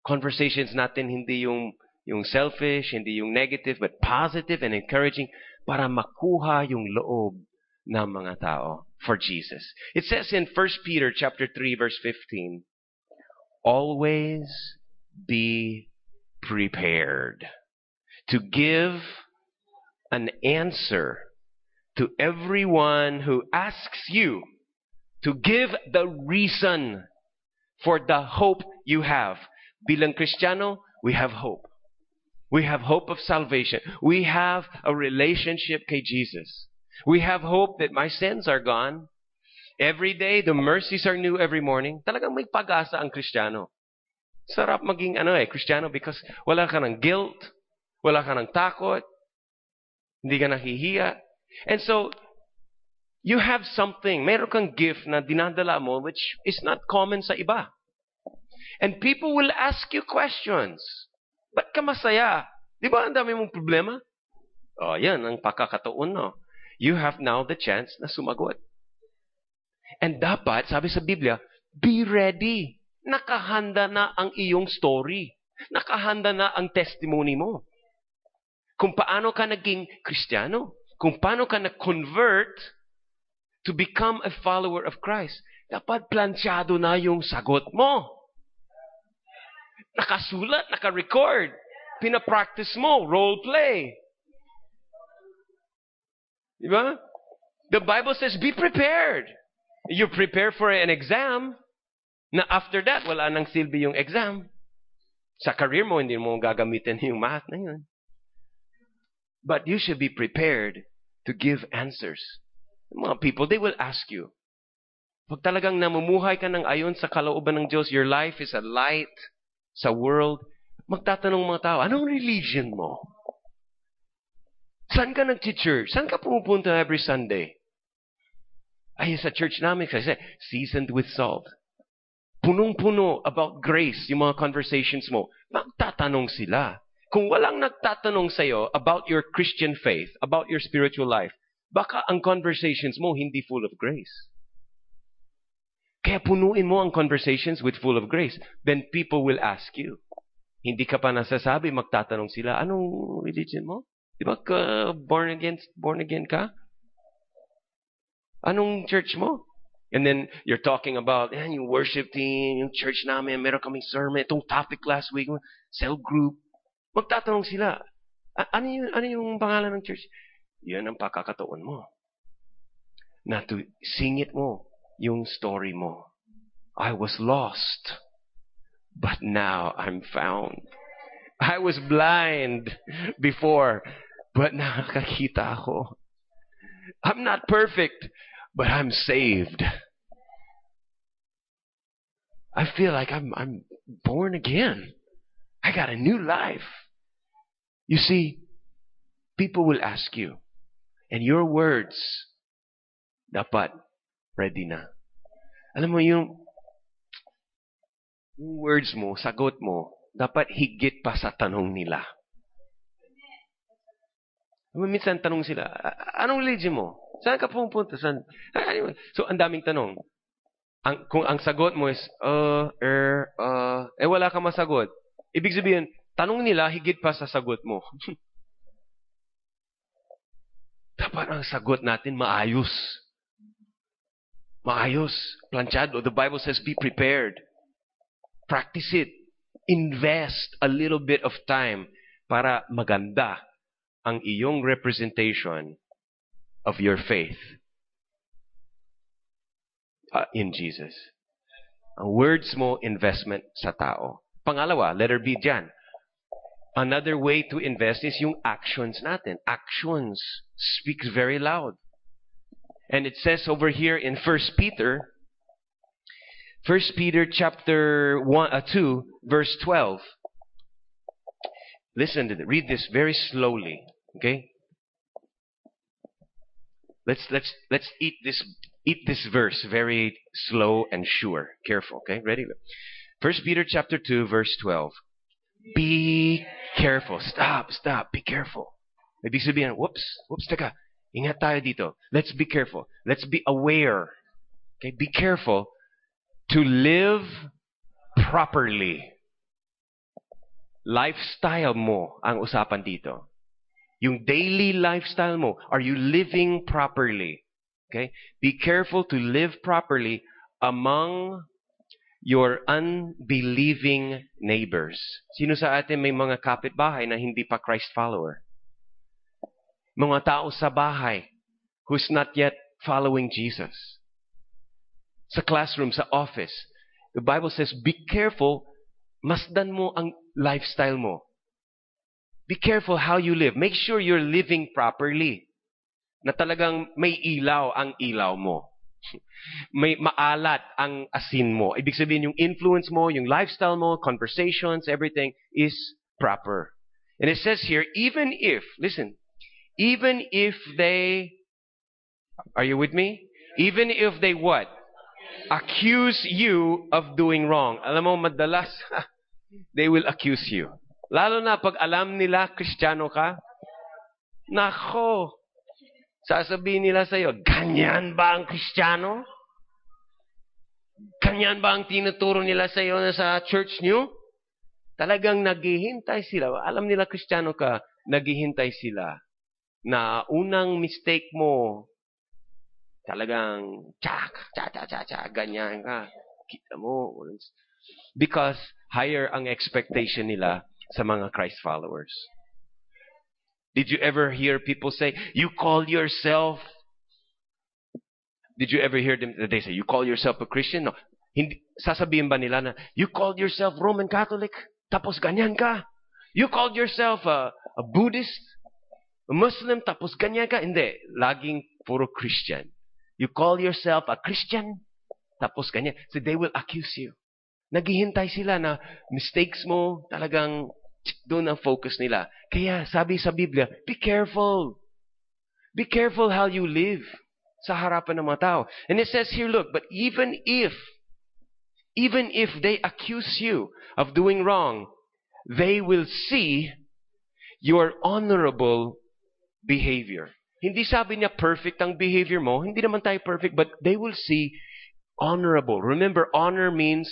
Conversations natin hindi yung yung selfish, hindi yung negative, but positive and encouraging para makuha yung loob ng mga tao for Jesus. It says in 1 Peter chapter 3 verse 15, always be prepared to give an answer to everyone who asks you to give the reason for the hope you have. Bilang Kristiyano, we have hope. We have hope of salvation. We have a relationship kay Jesus. We have hope that my sins are gone. Every day, the mercies are new every morning. Talagang may pag-asa ang Kristiyano. Sarap maging ano eh, Kristiyano because wala ka ng guilt, wala ka ng takot, hindi ka nahihiya. And so, you have something, meron kang gift na dinadala mo which is not common sa iba. And people will ask you questions. Ba't ka masaya? Di ba ang dami mong problema? Oh, yan ang pakakataon, no? You have now the chance na sumagot. And dapat, sabi sa Biblia, be ready. Nakahanda na ang iyong story. Nakahanda na ang testimony mo. Kung paano ka naging Kristiyano. Kung paano ka na-convert to become a follower of Christ. Dapat plansyado na yung sagot mo. Nakasulat, naka-record. Pinapractice mo, role play. Di ba? The Bible says, be prepared. You prepare for an exam, na after that, wala nang silbi yung exam. Sa career mo, hindi mo gagamitin yung math na yun. But you should be prepared to give answers. Mga people, they will ask you. Pag talagang namumuhay ka ng ayon sa kalooban ng Diyos, your life is a light sa world, magtatanong mga tao, anong religion mo? Saan ka nag-church? Saan ka pumupunta every Sunday? Ay, sa church namin kasi seasoned with salt. Punong-puno about grace yung mga conversations mo. Magtatanong sila. Kung walang nagtatanong sa'yo about your Christian faith, about your spiritual life, baka ang conversations mo hindi full of grace. Kaya punuin mo ang conversations with full of grace. Then people will ask you. Hindi ka pa nasasabi, magtatanong sila, anong religion mo? Di ba ka born again, born again ka? Anong church mo? And then you're talking about, yan, yung worship team, yung church namin, meron kaming sermon, itong topic last week, cell group. Magtatanong sila, ano yung, ano yung pangalan ng church? Yan ang pakakataon mo. Na to singit mo yung story mo. I was lost, but now I'm found. I was blind before, but nakakita ako. I'm not perfect, but I'm saved. I feel like I'm, I'm born again. I got a new life. You see, people will ask you, and your words dapat ready na. Alam mo yung, yung words mo, sagot mo, dapat higit pa sa tanong nila. Minsan tanong sila, anong religion mo? Saan ka pupunta? Saan? So, ang daming tanong. Ang, kung ang sagot mo is, uh, er, uh, eh wala ka masagot. Ibig sabihin, tanong nila higit pa sa sagot mo. Dapat ang sagot natin maayos. Maayos. Planchado. The Bible says, be prepared. Practice it. Invest a little bit of time para maganda ang iyong representation of your faith uh, in Jesus. Ang words mo, investment sa tao. Pangalawa, letter B dyan. Another way to invest is yung actions natin. Actions speaks very loud. And it says over here in First Peter, First Peter chapter one, uh, 2, verse 12. Listen to this. Read this very slowly. Okay? Let's let's let's eat this eat this verse very slow and sure. Careful, okay? Ready? First Peter chapter 2 verse 12. Be careful. Stop, stop. Be careful. Ibig sabihin, whoops, whoops, teka. Ingat tayo dito. Let's be careful. Let's be aware. Okay? Be careful to live properly. Lifestyle mo ang usapan dito. Yung daily lifestyle mo, are you living properly? Okay? Be careful to live properly among your unbelieving neighbors. Sino sa atin may mga kapitbahay na hindi pa Christ follower? Mga tao sa bahay who's not yet following Jesus. Sa classroom, sa office. The Bible says, be careful, masdan mo ang lifestyle mo. Be careful how you live. Make sure you're living properly. Na talagang may ilaw ang ilaw mo. May maalat ang asin mo. Ibig sabihin, yung influence mo, yung lifestyle mo, conversations, everything is proper. And it says here, even if, listen, even if they, are you with me? Even if they what? Accuse you of doing wrong. Alam mo, madalas, they will accuse you. Lalo na pag alam nila kristyano ka, nako, sasabihin nila sa'yo, ganyan ba ang kristyano? Ganyan ba ang tinuturo nila sa'yo na sa church nyo? Talagang naghihintay sila. Alam nila kristyano ka, naghihintay sila na unang mistake mo, talagang tsak, tsak, tsak, tsak, tsak, ganyan ka. Kita mo. Because higher ang expectation nila sa mga Christ followers. Did you ever hear people say, you call yourself Did you ever hear them they say, you call yourself a Christian? No. Hindi, sasabihin ba nila na, you called yourself Roman Catholic, tapos ganyan ka? You called yourself a, a Buddhist, a Muslim, tapos ganyan ka? Hindi. Laging puro Christian. You call yourself a Christian, tapos ganyan. So they will accuse you. Naghihintay sila na mistakes mo talagang doon ang focus nila. Kaya sabi sa Biblia, be careful. Be careful how you live sa harapan ng mga tao. And it says here, look, but even if, even if they accuse you of doing wrong, they will see your honorable behavior. Hindi sabi niya perfect ang behavior mo. Hindi naman tayo perfect, but they will see honorable. Remember, honor means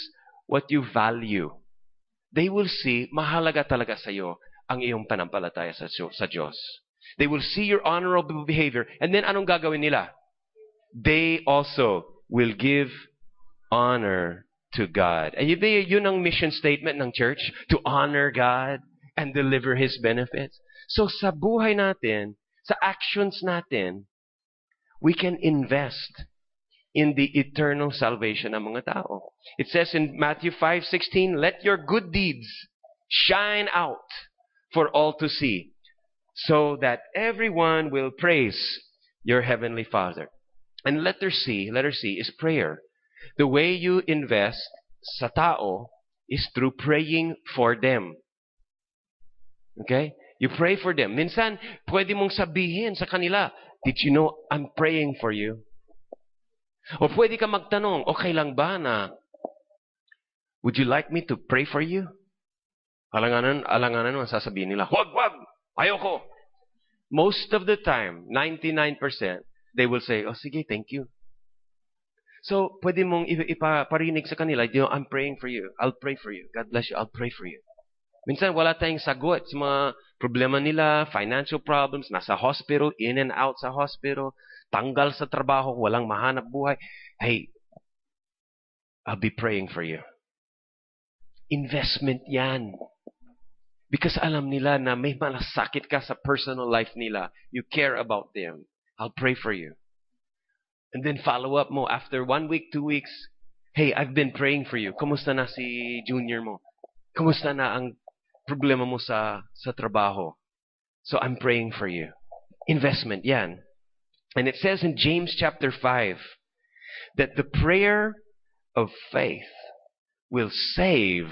what you value. They will see, mahalaga talaga sa iyo ang iyong panampalataya sa, sa Diyos. They will see your honorable behavior. And then, anong gagawin nila? they also will give honor to God. And yun ang mission statement ng church, to honor God and deliver His benefits. So sa buhay natin, sa actions natin, we can invest in the eternal salvation ng mga tao. It says in Matthew 5:16, "Let your good deeds shine out for all to see, so that everyone will praise your heavenly Father." And letter C, letter C is prayer. The way you invest sa tao is through praying for them. Okay? You pray for them. Minsan, pwede mong sabihin sa kanila, Did you know I'm praying for you? O pwede ka magtanong, okay lang ba na, Would you like me to pray for you? Alanganan, alanganan mo, sasabihin nila, Wag, wag! Ayoko! Most of the time, 99%, they will say, oh, sige, thank you. So, pwede mong ipaparinig sa kanila, you know, I'm praying for you. I'll pray for you. God bless you. I'll pray for you. Minsan, wala tayong sagot sa mga problema nila, financial problems, nasa hospital, in and out sa hospital, tanggal sa trabaho, walang mahanap buhay. Hey, I'll be praying for you. Investment yan. Because alam nila na may malasakit ka sa personal life nila. You care about them. I'll pray for you. And then follow up mo after one week, two weeks. Hey, I've been praying for you. Kumusta na si junior mo? Kumusta na ang problema mo sa, sa trabaho? So I'm praying for you. Investment, yan. And it says in James chapter 5 that the prayer of faith will save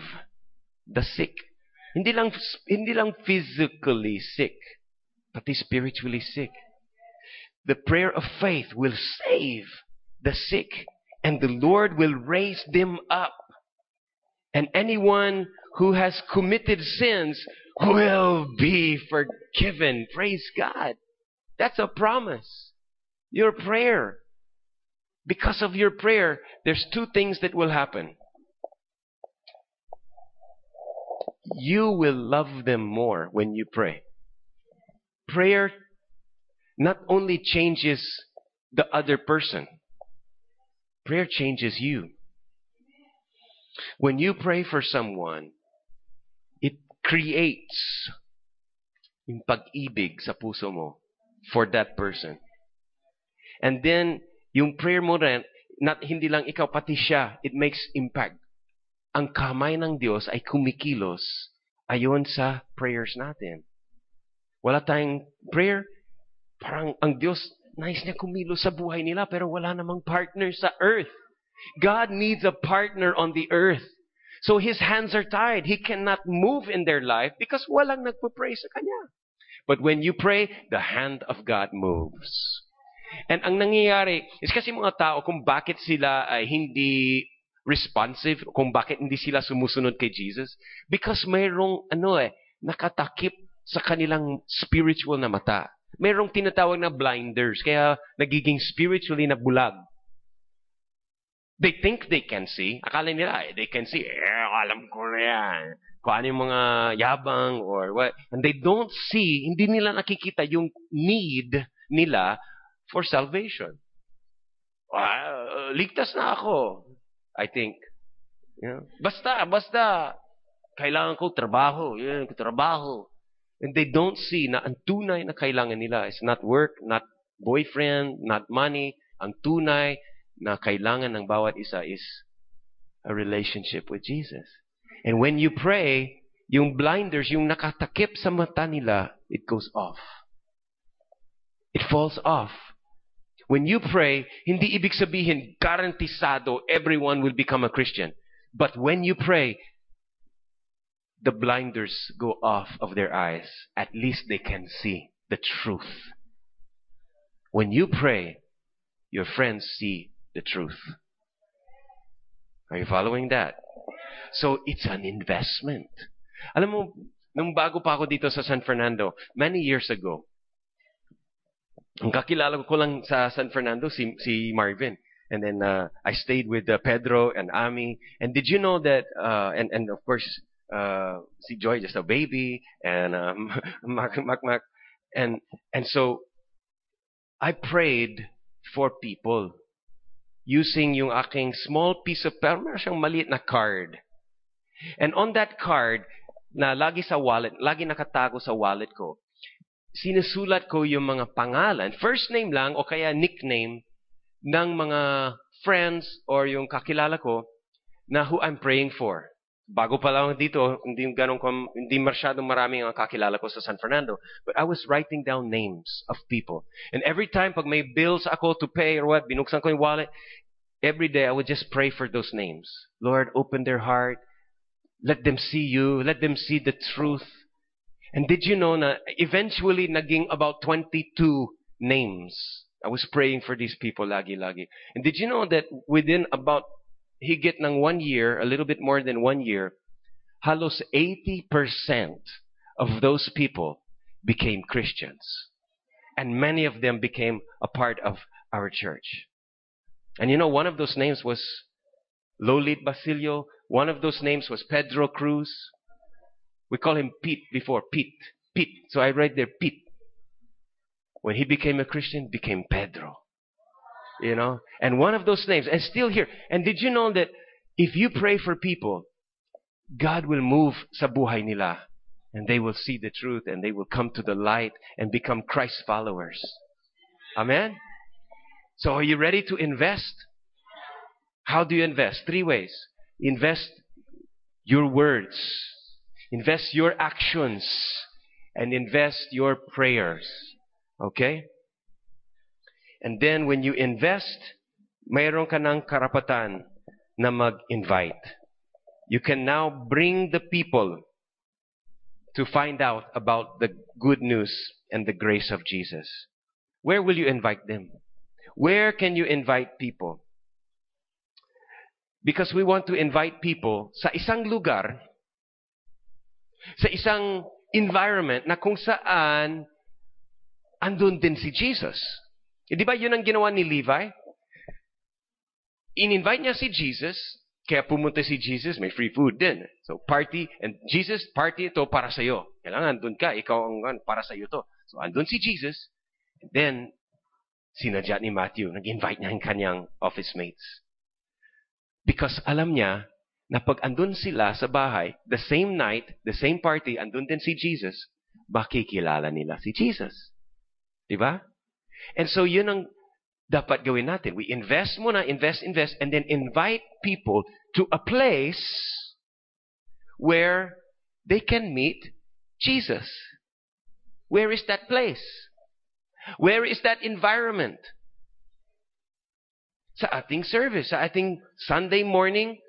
the sick. Hindi lang, hindi lang physically sick, pati spiritually sick. The prayer of faith will save the sick, and the Lord will raise them up. And anyone who has committed sins will be forgiven. Praise God. That's a promise. Your prayer. Because of your prayer, there's two things that will happen. You will love them more when you pray. Prayer not only changes the other person, prayer changes you. When you pray for someone, it creates yung pag-ibig sa puso mo for that person. And then, yung prayer mo rin, not, hindi lang ikaw, pati siya, it makes impact. Ang kamay ng Diyos ay kumikilos ayon sa prayers natin. Wala tayong prayer, Parang ang Diyos, nice niya kumilos sa buhay nila pero wala namang partner sa earth. God needs a partner on the earth. So his hands are tied. He cannot move in their life because walang nagpo-pray sa kanya. But when you pray, the hand of God moves. And ang nangyayari is kasi mga tao kung bakit sila ay hindi responsive, kung bakit hindi sila sumusunod kay Jesus, because mayroong ano eh, nakatakip sa kanilang spiritual na mata merong tinatawag na blinders. Kaya nagiging spiritually na bulag. They think they can see. Akala nila, eh, they can see. Eh, alam ko na yan. Kung ano yung mga yabang or what. And they don't see, hindi nila nakikita yung need nila for salvation. Uh, ligtas na ako. I think. Yeah. Basta, basta. Kailangan ko trabaho. Yan, trabaho. And they don't see na ang tunay na kailangan nila is not work, not boyfriend, not money. Ang tunay na kailangan ng bawat isa is a relationship with Jesus. And when you pray, yung blinders, yung nakatakip sa mata nila, it goes off. It falls off. When you pray, hindi ibig sabihin garantisado everyone will become a Christian. But when you pray, the blinders go off of their eyes. At least they can see the truth. When you pray, your friends see the truth. Are you following that? So it's an investment. Alam mo, nung bago pa ako dito sa San Fernando, many years ago, ang kakilala ko lang sa San Fernando, si, si Marvin. And then uh, I stayed with uh, Pedro and Ami. And did you know that, uh, and, and of course, uh, si Joy, just a baby, and um, Mac, Mac, Mac. And, and so, I prayed for people using yung aking small piece of paper, meron siyang maliit na card. And on that card, na lagi sa wallet, lagi nakatago sa wallet ko, sinusulat ko yung mga pangalan, first name lang o kaya nickname ng mga friends or yung kakilala ko na who I'm praying for. Bago pa lang dito, hindi ganun hindi masyadong marami ang kakilala ko sa San Fernando. But I was writing down names of people. And every time pag may bills ako to pay or what, binuksan ko yung wallet, every day I would just pray for those names. Lord, open their heart. Let them see you. Let them see the truth. And did you know na eventually naging about 22 names. I was praying for these people lagi-lagi. And did you know that within about higit ng one year, a little bit more than one year, halos 80% of those people became Christians. And many of them became a part of our church. And you know, one of those names was Lolit Basilio. One of those names was Pedro Cruz. We call him Pete before. Pete. Pete. So I write there Pete. When he became a Christian, became Pedro. You know? And one of those names, and still here. And did you know that if you pray for people, God will move sa buhay nila. And they will see the truth and they will come to the light and become Christ followers. Amen? So are you ready to invest? How do you invest? Three ways. Invest your words. Invest your actions. And invest your prayers. Okay? And then when you invest, mayroon ka ng karapatan na mag-invite. You can now bring the people to find out about the good news and the grace of Jesus. Where will you invite them? Where can you invite people? Because we want to invite people sa isang lugar, sa isang environment na kung saan andun din si Jesus. E di ba yun ang ginawa ni Levi? In-invite niya si Jesus, kaya pumunta si Jesus, may free food din. So party, and Jesus, party ito para sa iyo. Kailangan andun ka, ikaw ang para sa iyo to. So andun si Jesus, and then sinadya ni Matthew, nag-invite niya ang kanyang office mates. Because alam niya na pag andun sila sa bahay, the same night, the same party, andun din si Jesus, makikilala nila si Jesus. Diba? And so yun ang dapat gawin natin. We invest muna, invest, invest, and then invite people to a place where they can meet Jesus. Where is that place? Where is that environment? Sa ating service, sa ating Sunday morning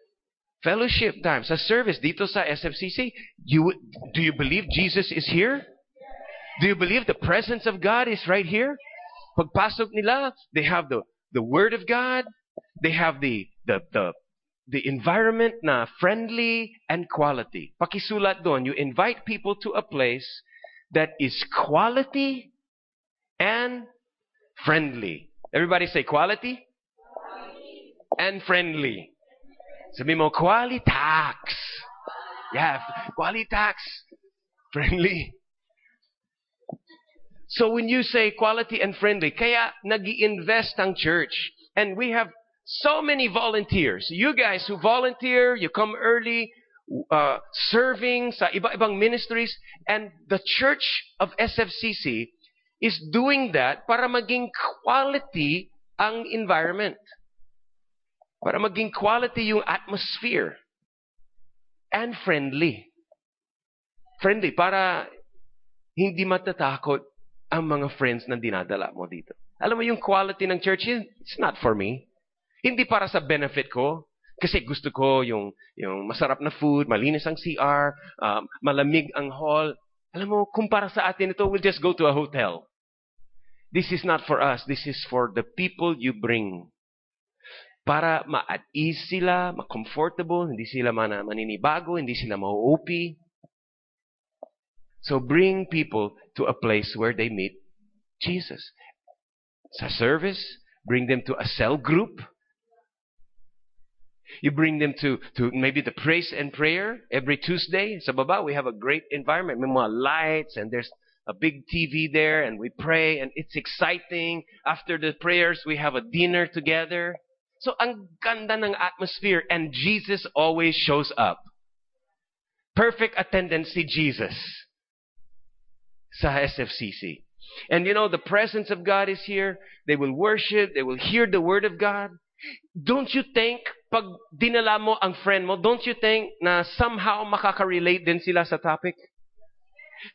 fellowship time, sa service dito sa SFCC. You, do you believe Jesus is here? Do you believe the presence of God is right here? Pagpasok nila, they have the, the Word of God, they have the, the, the, the environment na friendly and quality. Pakisulat doon, you invite people to a place that is quality and friendly. Everybody say quality, quality. and friendly. Sabi mo, qualitax. Yeah, qualitax. Friendly. So when you say quality and friendly, kaya nag invest ang church. And we have so many volunteers. You guys who volunteer, you come early, uh, serving sa iba-ibang ministries. And the church of SFCC is doing that para maging quality ang environment. Para maging quality yung atmosphere. And friendly. Friendly, para hindi matatakot ang mga friends na dinadala mo dito. Alam mo yung quality ng church, it's not for me. Hindi para sa benefit ko. Kasi gusto ko yung, yung masarap na food, malinis ang CR, um, malamig ang hall. Alam mo, kung para sa atin ito, we'll just go to a hotel. This is not for us. This is for the people you bring. Para ma-at ease sila, ma-comfortable, hindi sila man maninibago, hindi sila ma-OP. So bring people to a place where they meet Jesus. Sa service, bring them to a cell group. You bring them to, to maybe the praise and prayer every Tuesday. Sa baba, we have a great environment. May mga lights and there's a big TV there and we pray and it's exciting. After the prayers, we have a dinner together. So, ang ganda ng atmosphere and Jesus always shows up. Perfect attendance si Jesus sa SFCC. And you know, the presence of God is here. They will worship. They will hear the word of God. Don't you think, pag dinala mo ang friend mo, don't you think na somehow makaka-relate din sila sa topic?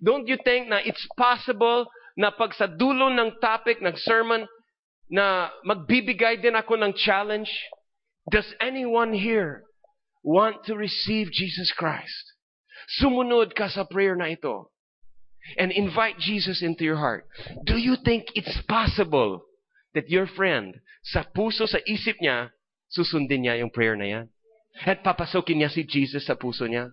Don't you think na it's possible na pag sa dulo ng topic, ng sermon, na magbibigay din ako ng challenge? Does anyone here want to receive Jesus Christ? Sumunod ka sa prayer na ito and invite Jesus into your heart. Do you think it's possible that your friend, sa puso, sa isip niya, susundin niya yung prayer na yan? At papasokin niya si Jesus sa puso niya?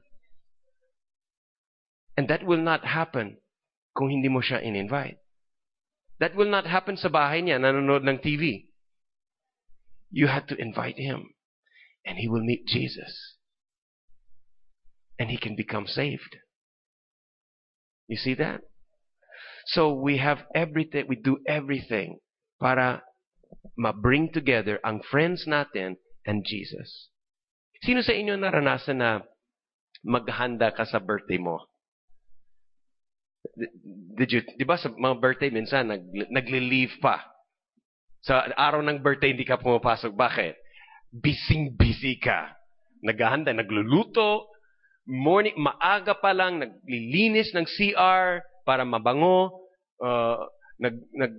And that will not happen kung hindi mo siya in-invite. That will not happen sa bahay niya, nanonood ng TV. You have to invite him. And he will meet Jesus. And he can become saved. You see that? So we have everything, we do everything para ma-bring together ang friends natin and Jesus. Sino sa inyo naranasan na maghanda ka sa birthday mo? Did you, di ba sa mga birthday minsan, nag, nagli-leave pa. Sa araw ng birthday, hindi ka pumapasok. Bakit? Bising-busy ka. Naghahanda, nagluluto, morning, maaga pa lang, naglilinis ng CR para mabango, uh, nag, nag,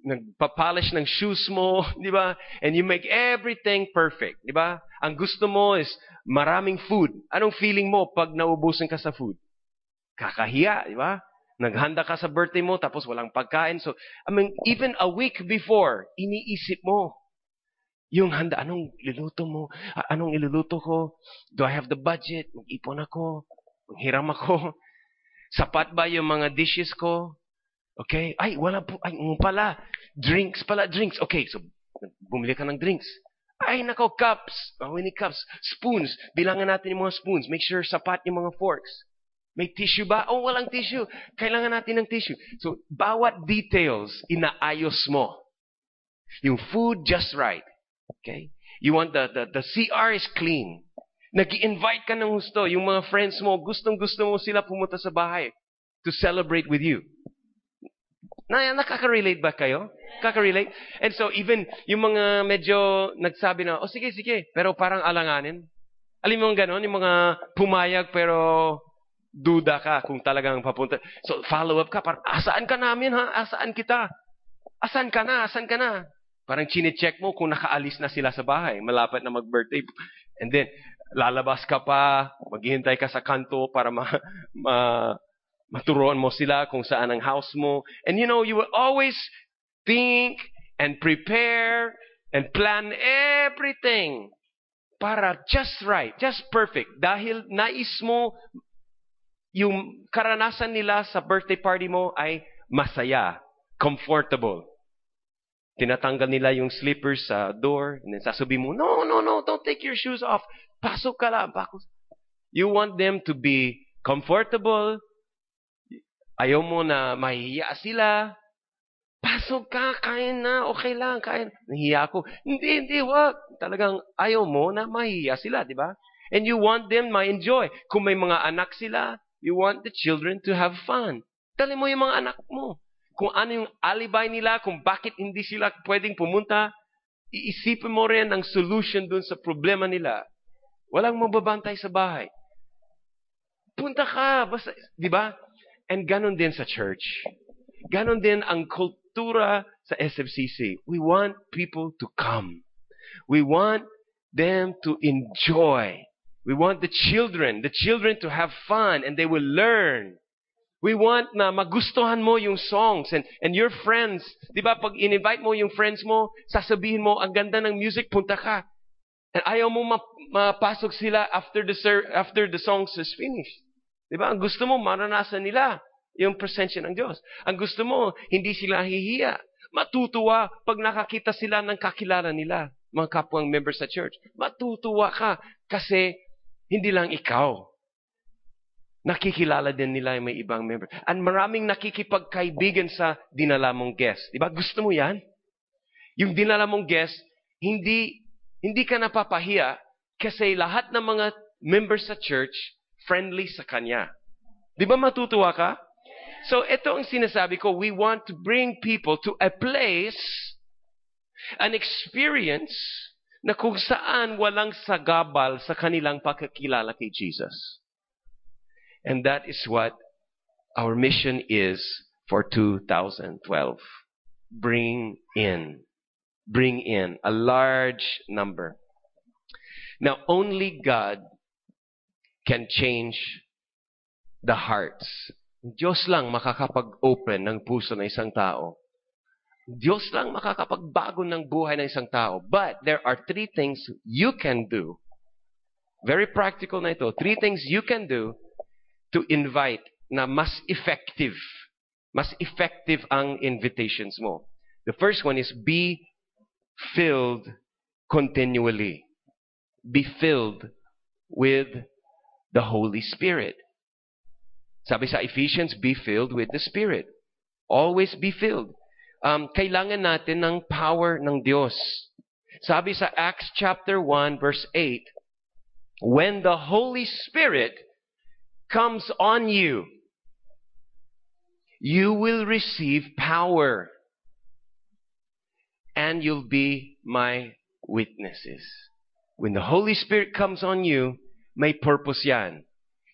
nagpapolish ng shoes mo, di ba? And you make everything perfect, di ba? Ang gusto mo is maraming food. Anong feeling mo pag naubusan ka sa food? Kakahiya, di ba? Naghanda ka sa birthday mo, tapos walang pagkain. So, I mean, even a week before, iniisip mo, yung handa, anong iluluto mo? Anong iluluto ko? Do I have the budget? Mag-ipon ako? Hiram ako? Sapat ba yung mga dishes ko? Okay? Ay, wala po. Ay, pala. Drinks pala, drinks. Okay, so bumili ka ng drinks. Ay, nako, cups. Many cups? Spoons. Bilangan natin yung mga spoons. Make sure sapat yung mga forks. May tissue ba? Oh, walang tissue. Kailangan natin ng tissue. So, bawat details, inaayos mo. Yung food just right. Okay? You want the, the, the CR is clean. nag invite ka ng gusto. Yung mga friends mo, gustong-gusto mo sila pumunta sa bahay to celebrate with you. Na, nakaka-relate ba kayo? Kaka-relate? And so, even yung mga medyo nagsabi na, oh, sige, sige, pero parang alanganin. Alam mo yung ganon, yung mga pumayag pero duda ka kung talagang papunta. So, follow up ka. Parang, asaan ka namin ha? Asaan kita? Asan ka na? Asan ka na? Parang chine-check mo kung nakaalis na sila sa bahay. Malapit na mag-birthday. And then, lalabas ka pa, maghihintay ka sa kanto para ma, ma, maturuan mo sila kung saan ang house mo. And you know, you will always think and prepare and plan everything para just right, just perfect. Dahil nais mo yung karanasan nila sa birthday party mo ay masaya, comfortable. Tinatanggal nila yung slippers sa door, and then sasabihin mo, no, no, no, don't take your shoes off. Pasok ka lang. Pasok. You want them to be comfortable. Ayaw mo na mahihiya sila. Pasok ka, kain na, okay lang, kain. Nahiya ako. Hindi, hindi, wag. Talagang ayaw mo na mahihiya sila, di ba? And you want them ma-enjoy. Kung may mga anak sila, you want the children to have fun. Dali mo yung mga anak mo. Kung ano yung alibi nila, kung bakit hindi sila pwedeng pumunta, iisipin mo rin ang solution dun sa problema nila. Walang mababantay sa bahay. Punta ka. Basta, di ba? And ganon din sa church. Ganon din ang kultura sa SFCC. We want people to come. We want them to enjoy. We want the children, the children to have fun and they will learn. We want na magustuhan mo yung songs and, and your friends. Di ba, pag in-invite mo yung friends mo, sasabihin mo, ang ganda ng music, punta ka. And ayaw mo mapasok sila after the, after the songs is finished. Di ba? Ang gusto mo, maranasan nila yung presensya ng Diyos. Ang gusto mo, hindi sila hihiya. Matutuwa pag nakakita sila ng kakilala nila, mga kapwang members sa church. Matutuwa ka kasi hindi lang ikaw. Nakikilala din nila yung may ibang member. At maraming nakikipagkaibigan sa dinala mong guest. Di ba? Gusto mo yan? Yung dinala mong guest, hindi, hindi ka napapahiya kasi lahat ng mga members sa church friendly sa kanya. Di ba matutuwa ka? So, ito ang sinasabi ko. We want to bring people to a place, an experience, na kung saan walang sagabal sa kanilang pagkakilala kay Jesus. And that is what our mission is for 2012. Bring in, bring in a large number. Now, only God can change the hearts. Diyos lang makakapag-open ng puso ng isang tao Diyos lang makakapagbago ng buhay ng isang tao. But there are three things you can do. Very practical na ito. Three things you can do to invite na mas effective. Mas effective ang invitations mo. The first one is be filled continually. Be filled with the Holy Spirit. Sabi sa Ephesians, be filled with the Spirit. Always be filled um, kailangan natin ng power ng Diyos. Sabi sa Acts chapter 1 verse 8, when the Holy Spirit comes on you, you will receive power and you'll be my witnesses. When the Holy Spirit comes on you, may purpose yan.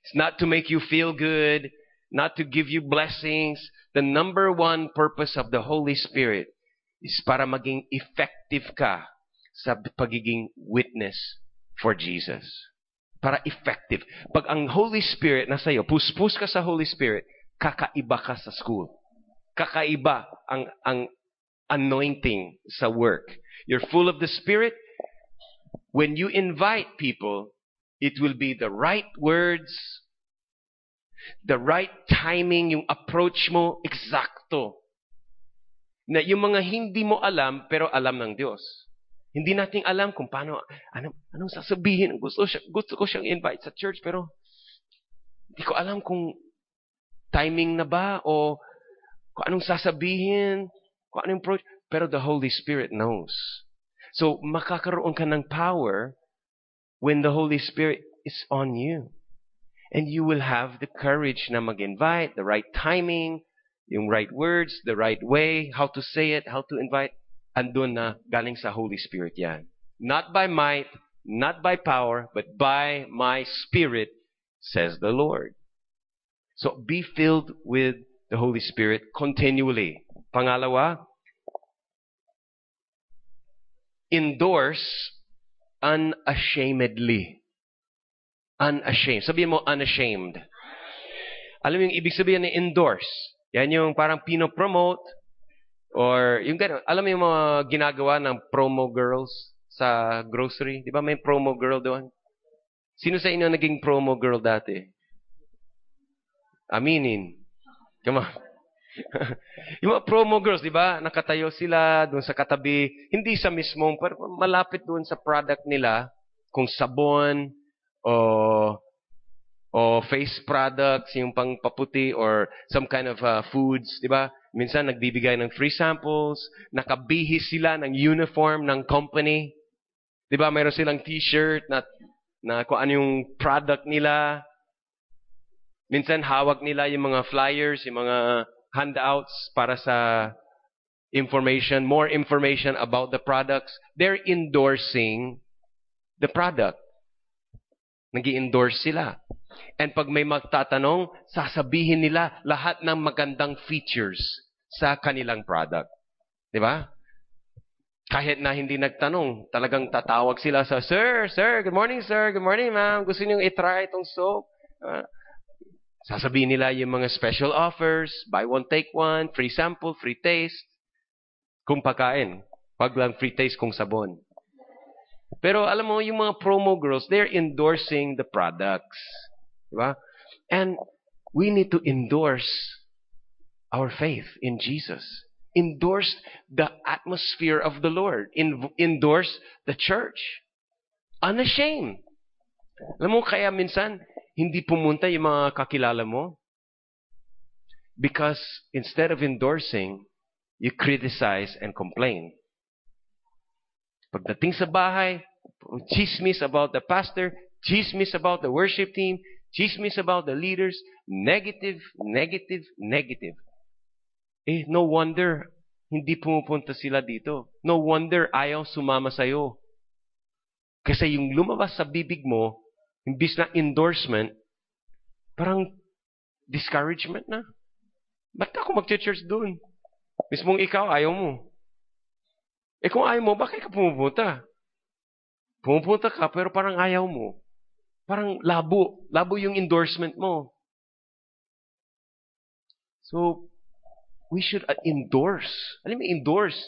It's not to make you feel good, not to give you blessings, the number one purpose of the Holy Spirit is para maging effective ka sa pagiging witness for Jesus. Para effective. Pag ang Holy Spirit nasa iyo, puspus ka sa Holy Spirit, kakaiba ka sa school. Kakaiba ang, ang anointing sa work. You're full of the Spirit. When you invite people, it will be the right words, the right timing, yung approach mo, eksakto. Na yung mga hindi mo alam, pero alam ng Diyos. Hindi natin alam kung paano, ano, anong sasabihin. Gusto, siya, gusto ko siyang invite sa church, pero hindi ko alam kung timing na ba o kung anong sasabihin, kung anong approach. Pero the Holy Spirit knows. So, makakaroon ka ng power when the Holy Spirit is on you. And you will have the courage na mag-invite, the right timing, yung right words, the right way, how to say it, how to invite. Andun na galing sa Holy Spirit yan. Not by might, not by power, but by my Spirit, says the Lord. So be filled with the Holy Spirit continually. Pangalawa, endorse unashamedly. Unashamed. Sabihin mo, unashamed. Alam mo yung ibig sabihin ni endorse? Yan yung parang pino-promote or yung gano'n. Alam mo yung mga ginagawa ng promo girls sa grocery? Di ba may promo girl doon? Sino sa inyo naging promo girl dati? Aminin. Come on. yung mga promo girls, di ba? Nakatayo sila doon sa katabi. Hindi sa mismong, pero malapit doon sa product nila. Kung sabon, o o face products, yung pang paputi or some kind of uh, foods, di ba? Minsan nagbibigay ng free samples, nakabihis sila ng uniform ng company. Di ba? Mayroon silang t-shirt na na kung ano yung product nila. Minsan hawak nila yung mga flyers, yung mga handouts para sa information, more information about the products. They're endorsing the product. Nag endorse sila. And pag may magtatanong, sasabihin nila lahat ng magandang features sa kanilang product. Di ba? Kahit na hindi nagtanong, talagang tatawag sila sa, Sir, sir, good morning, sir, good morning, ma'am. Gusto niyo i-try itong soap? Uh, sasabihin nila yung mga special offers, buy one, take one, free sample, free taste. Kung pagkain, wag lang free taste kung sabon. Pero alam mo, yung mga promo girls, they're endorsing the products. Diba? And we need to endorse our faith in Jesus. Endorse the atmosphere of the Lord. endorse the church. Unashamed. Alam mo, kaya minsan, hindi pumunta yung mga kakilala mo? Because instead of endorsing, you criticize and complain. Pagdating sa bahay, chismis about the pastor, chismis about the worship team, chismis about the leaders, negative, negative, negative. Eh, no wonder hindi pumupunta sila dito. No wonder ayaw sumama sa'yo. Kasi yung lumabas sa bibig mo, imbis na endorsement, parang discouragement na. Ba't ako mag-church doon? Mismong ikaw, ayaw mo. Eh kung ayaw mo, bakit ka pumupunta? Pumupunta ka, pero parang ayaw mo. Parang labo. Labo yung endorsement mo. So, we should uh, endorse. Alam mo, endorse.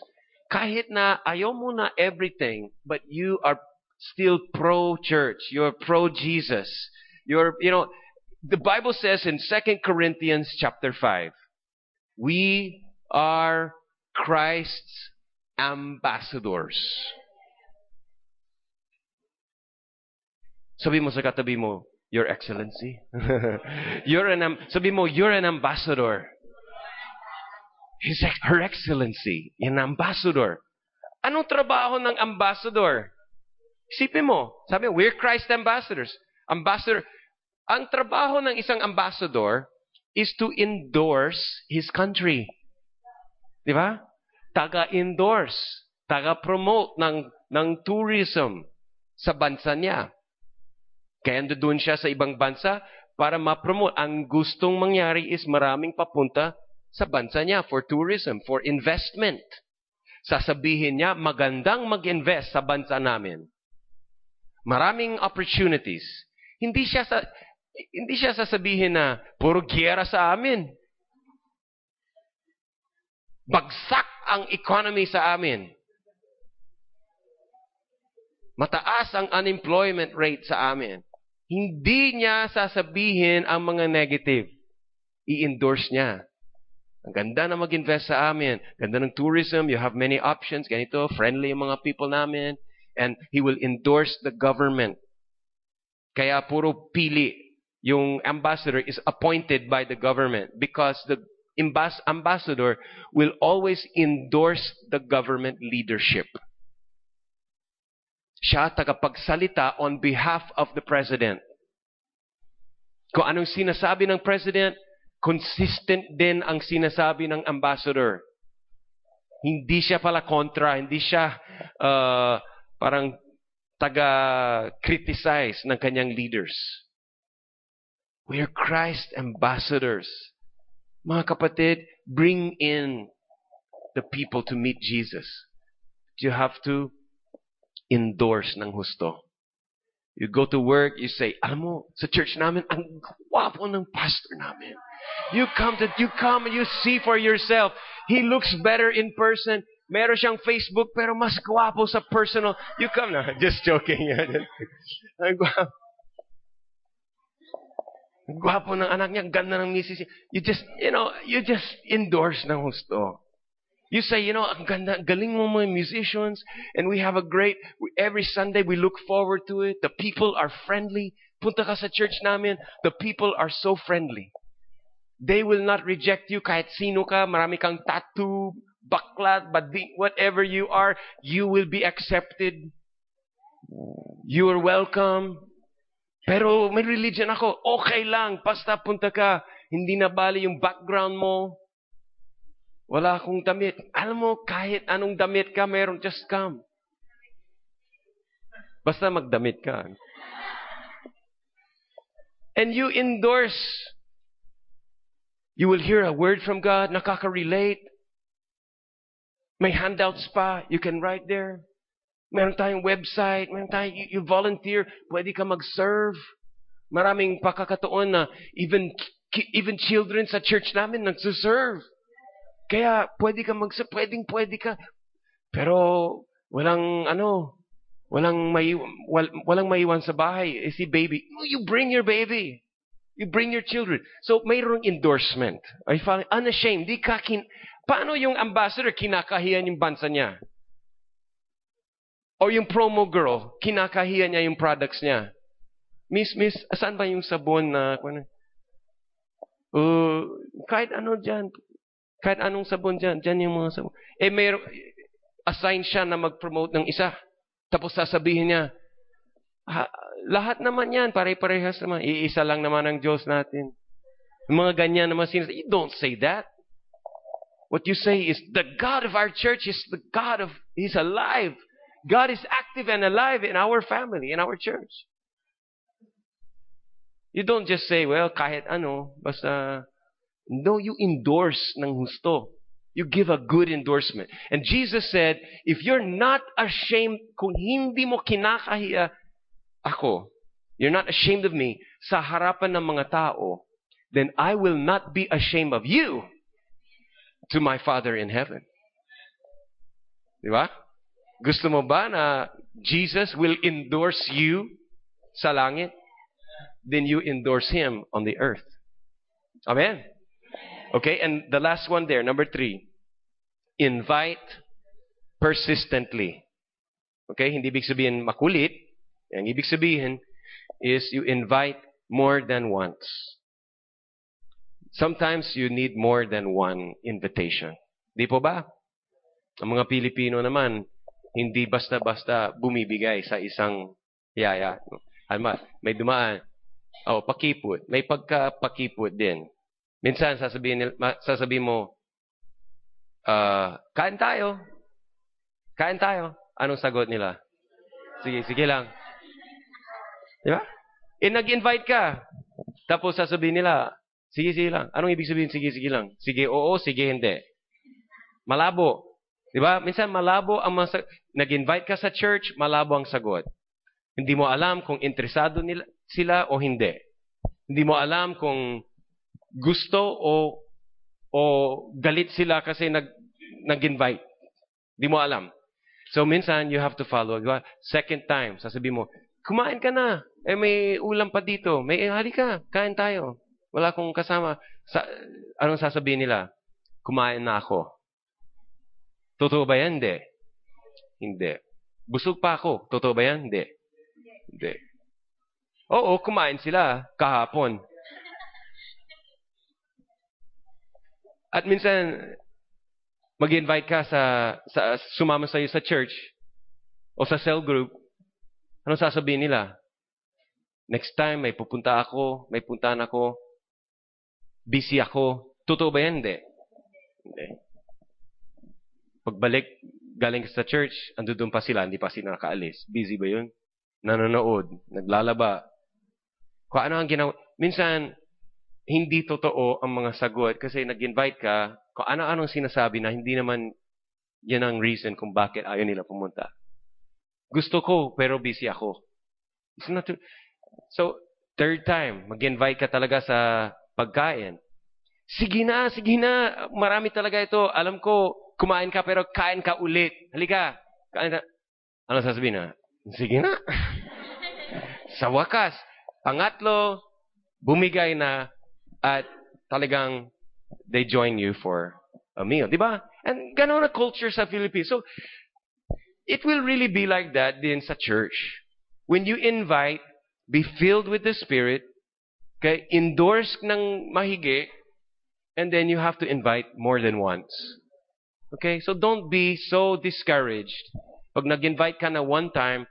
Kahit na ayaw mo na everything, but you are still pro-church. You're pro-Jesus. You're, you know, the Bible says in 2 Corinthians chapter 5, we are Christ's ambassadors. Sabi mo sa katabi mo, Your Excellency. you're an, sabi mo, you're an ambassador. His, Her Excellency, an ambassador. Anong trabaho ng ambassador? Isipin mo, sabi mo, we're Christ ambassadors. Ambassador, ang trabaho ng isang ambassador is to endorse his country. Di ba? Taga-endorse, taga-promote ng, ng tourism sa bansa niya. Kaya doon siya sa ibang bansa para ma-promote. Ang gustong mangyari is maraming papunta sa bansa niya for tourism, for investment. Sasabihin niya, magandang mag-invest sa bansa namin. Maraming opportunities. Hindi siya sa hindi siya sasabihin na puro giyera sa amin. Bagsak ang economy sa amin. Mataas ang unemployment rate sa amin. Hindi niya sasabihin ang mga negative. I-endorse niya. Ang ganda na mag-invest sa amin. Ganda ng tourism. You have many options. Ganito, friendly yung mga people namin. And He will endorse the government. Kaya puro pili. Yung ambassador is appointed by the government because the ambassador will always endorse the government leadership. Siya tagapagsalita on behalf of the president. Kung anong sinasabi ng president, consistent din ang sinasabi ng ambassador. Hindi siya pala kontra, hindi siya uh, parang taga-criticize ng kanyang leaders. We are Christ ambassadors. Mga kapatid, bring in the people to meet Jesus. You have to endorse ng husto. You go to work, you say, alam mo, sa church namin, ang gwapo ng pastor namin. You come to, you come and you see for yourself. He looks better in person. Meron siyang Facebook, pero mas gwapo sa personal. You come na. Just joking. ang gwapo. Gwapo ng anak niya, ganda ng misis niya. You just, you know, you just endorse ng gusto. You say, you know, ang ganda, galing mo mga musicians, and we have a great, every Sunday we look forward to it. The people are friendly. Punta ka sa church namin, the people are so friendly. They will not reject you kahit sino ka, marami kang tattoo, baklat, bading, whatever you are, you will be accepted. You are welcome. Pero may religion ako, okay lang, basta punta ka, hindi na bali yung background mo. Wala akong damit. Alam mo, kahit anong damit ka, meron, just come. Basta magdamit ka. And you endorse. You will hear a word from God, nakaka-relate. May handouts pa, you can write there. Meron tayong website, meron tayong, you, you volunteer, pwede ka mag-serve. Maraming pakakataon na even even children sa church namin nagsuserve. Kaya pwede ka mag pwedeng pwede ka. Pero walang ano, walang may wal, walang maiwan sa bahay. Eh, si baby, you bring your baby. You bring your children. So mayroong endorsement. Find unashamed. Di ka kin Paano yung ambassador kinakahiyan yung bansa niya? O yung promo girl, kinakahiyan niya yung products niya. Miss, miss, saan ba yung sabon na, uh, kahit ano dyan, kahit anong sabon dyan, dyan yung mga sabon. Eh, may, assign siya na mag-promote ng isa. Tapos sasabihin niya, ha, lahat naman yan, pare-parehas naman. Iisa lang naman ang Diyos natin. Yung mga ganyan naman sinasabi, you don't say that. What you say is, the God of our church is the God of, He's alive. God is active and alive in our family, in our church. You don't just say, well, kahit ano, basta, no, you endorse ng husto. You give a good endorsement. And Jesus said, if you're not ashamed, kung hindi mo kinakahiya ako, you're not ashamed of me sa harapan ng mga tao, then I will not be ashamed of you to my Father in heaven. Di ba? Gusto mo ba na Jesus will endorse you sa langit? Then you endorse Him on the earth. Amen? Okay, and the last one there, number three. Invite persistently. Okay, hindi ibig sabihin makulit. Ang ibig sabihin is you invite more than once. Sometimes you need more than one invitation. Di po ba? Ang mga Pilipino naman, hindi basta-basta bumibigay sa isang yaya. Alma, may dumaan. Oh, pakipot. May pagka-pakipot din. Minsan, sasabihin, sasabihin mo, uh, kain tayo. Kain tayo. Anong sagot nila? Sige, sige lang. Di ba? Eh, nag-invite ka. Tapos sasabihin nila, Sige, sige lang. Anong ibig sabihin, sige, sige lang? Sige, oo, sige, hindi. Malabo. Di ba? Minsan malabo ang mga... Nag-invite ka sa church, malabo ang sagot. Hindi mo alam kung interesado nila, sila o hindi. Hindi mo alam kung gusto o o galit sila kasi nag nag-invite. Hindi mo alam. So minsan you have to follow. Diba? Second time, sasabihin mo, kumain ka na. Eh may ulam pa dito. May eh, halika, kain tayo. Wala akong kasama. Sa, anong sasabihin nila? Kumain na ako. Totoo ba yan? Hindi. Hindi. Busog pa ako. Totoo ba yan? Hindi. Hindi. Oo, kumain sila kahapon. At minsan, mag-invite ka sa, sa sumama sa iyo sa church o sa cell group, ano sasabihin nila? Next time, may pupunta ako, may puntahan ako, busy ako. Totoo ba yan? Hindi. Hindi. Pagbalik, galing sa church, ando doon pa sila, hindi pa sila nakaalis. Busy ba yun? Nanonood, naglalaba. Kung ano ang ginawa. Minsan, hindi totoo ang mga sagot kasi nag-invite ka, kung ano-anong sinasabi na hindi naman yan ang reason kung bakit ayaw nila pumunta. Gusto ko, pero busy ako. It's not true. So, third time, mag-invite ka talaga sa pagkain. Sige na, sige na. Marami talaga ito. Alam ko, kumain ka pero kain ka ulit. Halika. Kain ka. Ano sasabihin na? Sige na. Sa wakas, pangatlo, bumigay na at talagang they join you for a meal. Di ba? And ganun na culture sa Philippines. So, it will really be like that din sa church. When you invite, be filled with the Spirit, Okay? Endorse ng mahigi, and then you have to invite more than once. Okay? So don't be so discouraged. Pag nag-invite ka na one time,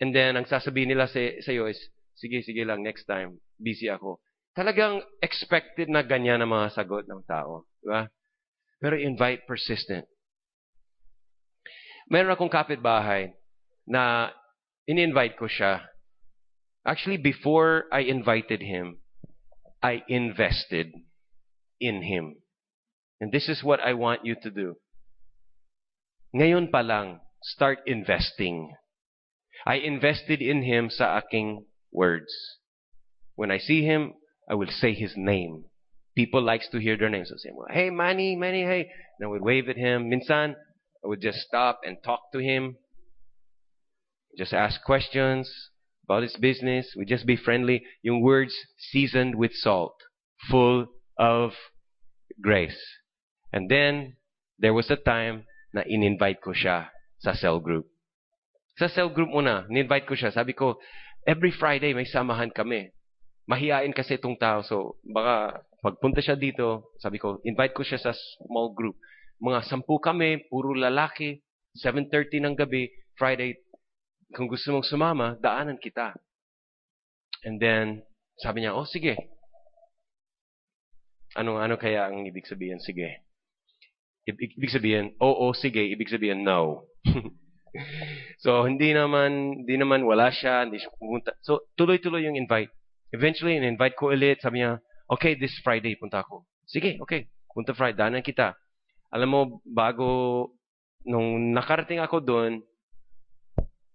and then ang sasabihin nila sa, sa iyo is, sige, sige lang, next time, busy ako. Talagang expected na ganyan ang mga sagot ng tao. Di ba? Pero invite persistent. Meron akong kapitbahay na in-invite ko siya. Actually, before I invited him, I invested in him. And this is what I want you to do. Ngayon pa lang, start investing. I invested in him sa aking words. When I see him, I will say his name. People likes to hear their names. So say, hey, Manny, Manny, hey. And I would wave at him. Minsan, I would just stop and talk to him. Just ask questions about his business. We just be friendly. Yung words seasoned with salt, full of grace. And then, there was a time na in-invite ko siya sa cell group. Sa cell group muna, in-invite ko siya. Sabi ko, every Friday may samahan kami. Mahihain kasi itong tao. So, baka pagpunta siya dito, sabi ko, invite ko siya sa small group. Mga sampu kami, puro lalaki, 7.30 ng gabi, Friday, kung gusto mong sumama, daanan kita. And then, sabi niya, oh, sige. Ano, ano kaya ang ibig sabihin? Sige. Ibig, sabihin, oo, sige. Ibig sabihin, no. so, hindi naman, hindi naman wala siya, hindi siya pumunta. So, tuloy-tuloy yung invite. Eventually, in-invite ko ulit. Sabi niya, okay, this Friday punta ako. Sige, okay. Punta Friday, daanan kita. Alam mo, bago, nung nakarating ako doon,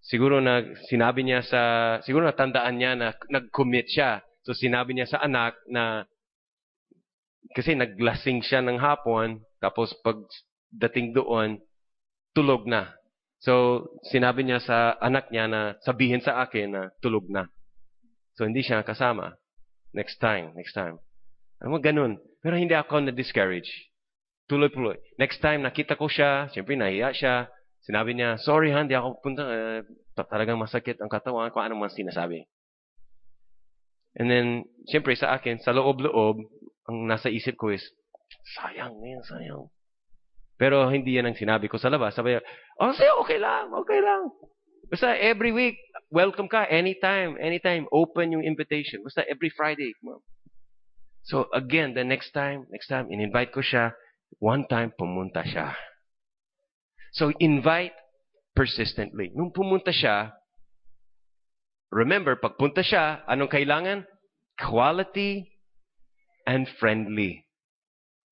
siguro na sinabi niya sa, siguro natandaan niya na nag-commit siya. So, sinabi niya sa anak na, kasi naglasing siya ng hapon, tapos pag dating doon, tulog na. So, sinabi niya sa anak niya na sabihin sa akin na tulog na. So, hindi siya kasama. Next time, next time. Alam mo, ganun. Pero hindi ako na-discourage. Tuloy-tuloy. Next time, nakita ko siya, siyempre nahiya siya. Sinabi niya, sorry ha, hindi ako punta. Uh, talagang masakit ang katawan kung anong man sinasabi. And then, siyempre sa akin, sa loob-loob, ang nasa isip ko is, sayang, man, sayang. Pero hindi yan ang sinabi ko sa labas. Sabi, oh, say, okay lang, okay lang. Basta every week, welcome ka anytime, anytime. Open yung invitation. Basta every Friday. So again, the next time, next time, in-invite ko siya. One time, pumunta siya. So invite persistently. Nung pumunta siya, remember, pagpunta siya, anong kailangan? Quality and friendly.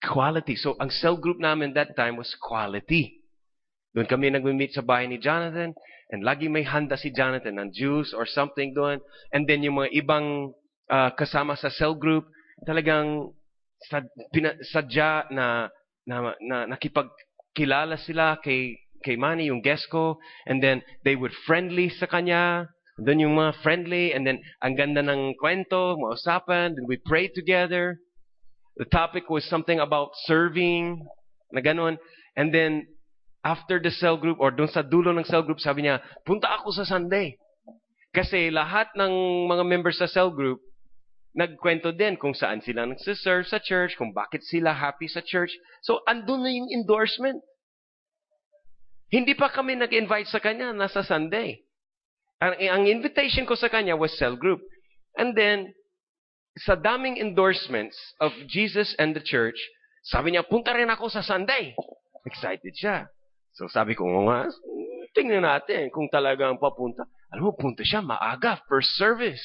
Quality. So ang cell group namin that time was quality. Doon kami nag-meet sa bahay ni Jonathan. And lagi may handa si Jonathan ng juice or something doon. And then yung mga ibang uh, kasama sa cell group, talagang sad, pina, sadya na, na, na nakipagkilala sila kay, kay Manny, yung guest ko. And then they would friendly sa kanya. Doon yung mga friendly. And then ang ganda ng kwento, mga. Then we prayed together. The topic was something about serving, na ganun. And then after the cell group or doon sa dulo ng cell group, sabi niya, punta ako sa Sunday. Kasi lahat ng mga members sa cell group, nagkwento din kung saan sila nagsiserve sa church, kung bakit sila happy sa church. So, andun na yung endorsement. Hindi pa kami nag-invite sa kanya, nasa Sunday. Ang, ang invitation ko sa kanya was cell group. And then, sa daming endorsements of Jesus and the church, sabi niya, punta rin ako sa Sunday. Excited siya. So sabi ko, nga, tingnan natin kung talagang papunta. Alam mo, punta siya maaga, first service.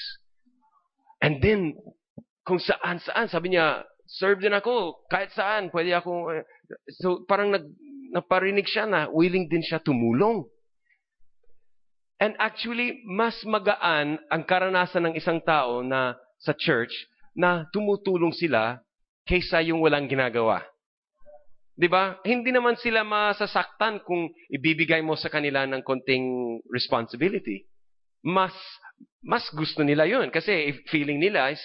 And then, kung saan-saan, sabi niya, serve din ako, kahit saan, pwede ako. Uh, so parang nag, naparinig siya na willing din siya tumulong. And actually, mas magaan ang karanasan ng isang tao na sa church na tumutulong sila kaysa yung walang ginagawa. 'Di ba? Hindi naman sila masasaktan kung ibibigay mo sa kanila ng konting responsibility. Mas mas gusto nila 'yun kasi feeling nila is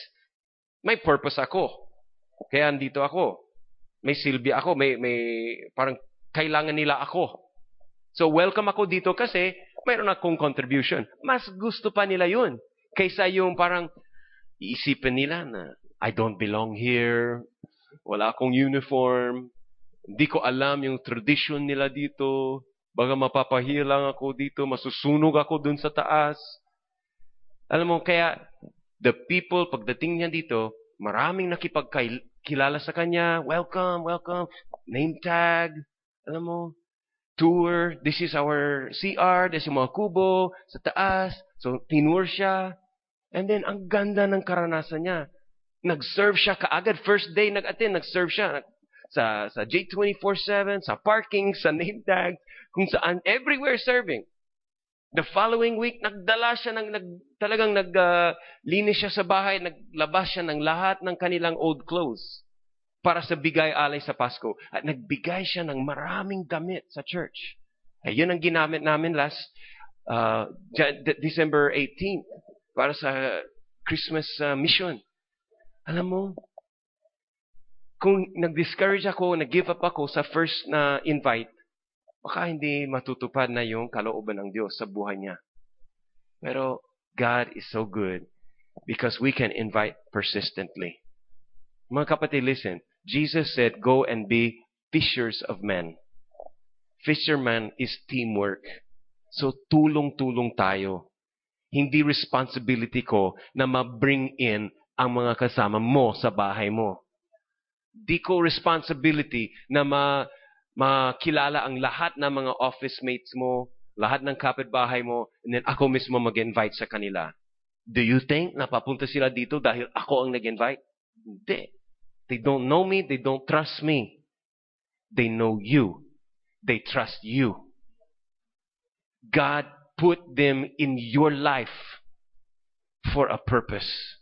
may purpose ako. Kaya andito ako. May silbi ako, may may parang kailangan nila ako. So welcome ako dito kasi mayroon akong contribution. Mas gusto pa nila 'yun kaysa yung parang iisipin nila na I don't belong here. Wala akong uniform. Hindi ko alam yung tradition nila dito. Baga mapapahilang ako dito, masusunog ako dun sa taas. Alam mo, kaya the people, pagdating niya dito, maraming nakipagkilala sa kanya. Welcome, welcome. Name tag. Alam mo, tour. This is our CR. This is mga kubo sa taas. So, tinur siya. And then, ang ganda ng karanasan niya. Nag-serve siya kaagad. First day nag-attend, nag-serve siya. Sa, sa J24-7, sa parking, sa name tag, kung saan, everywhere serving. The following week, nagdala siya ng, nag, talagang naglinis uh, siya sa bahay, naglabas siya ng lahat ng kanilang old clothes para sa bigay alay sa Pasko. At nagbigay siya ng maraming damit sa church. Ay, yun ang ginamit namin last uh, December 18 para sa Christmas uh, mission. Alam mo, kung nag-discourage ako, nag-give up ako sa first na invite, baka hindi matutupad na yung kalooban ng Diyos sa buhay niya. Pero God is so good because we can invite persistently. Mga kapatid, listen. Jesus said, go and be fishers of men. Fisherman is teamwork. So, tulong-tulong tayo. Hindi responsibility ko na ma-bring in ang mga kasama mo sa bahay mo. Di ko responsibility na ma makilala ang lahat ng mga office mates mo, lahat ng kapitbahay mo, and then ako mismo mag-invite sa kanila. Do you think napapunta sila dito dahil ako ang nag-invite? Hindi. They don't know me, they don't trust me. They know you. They trust you. God put them in your life for a purpose.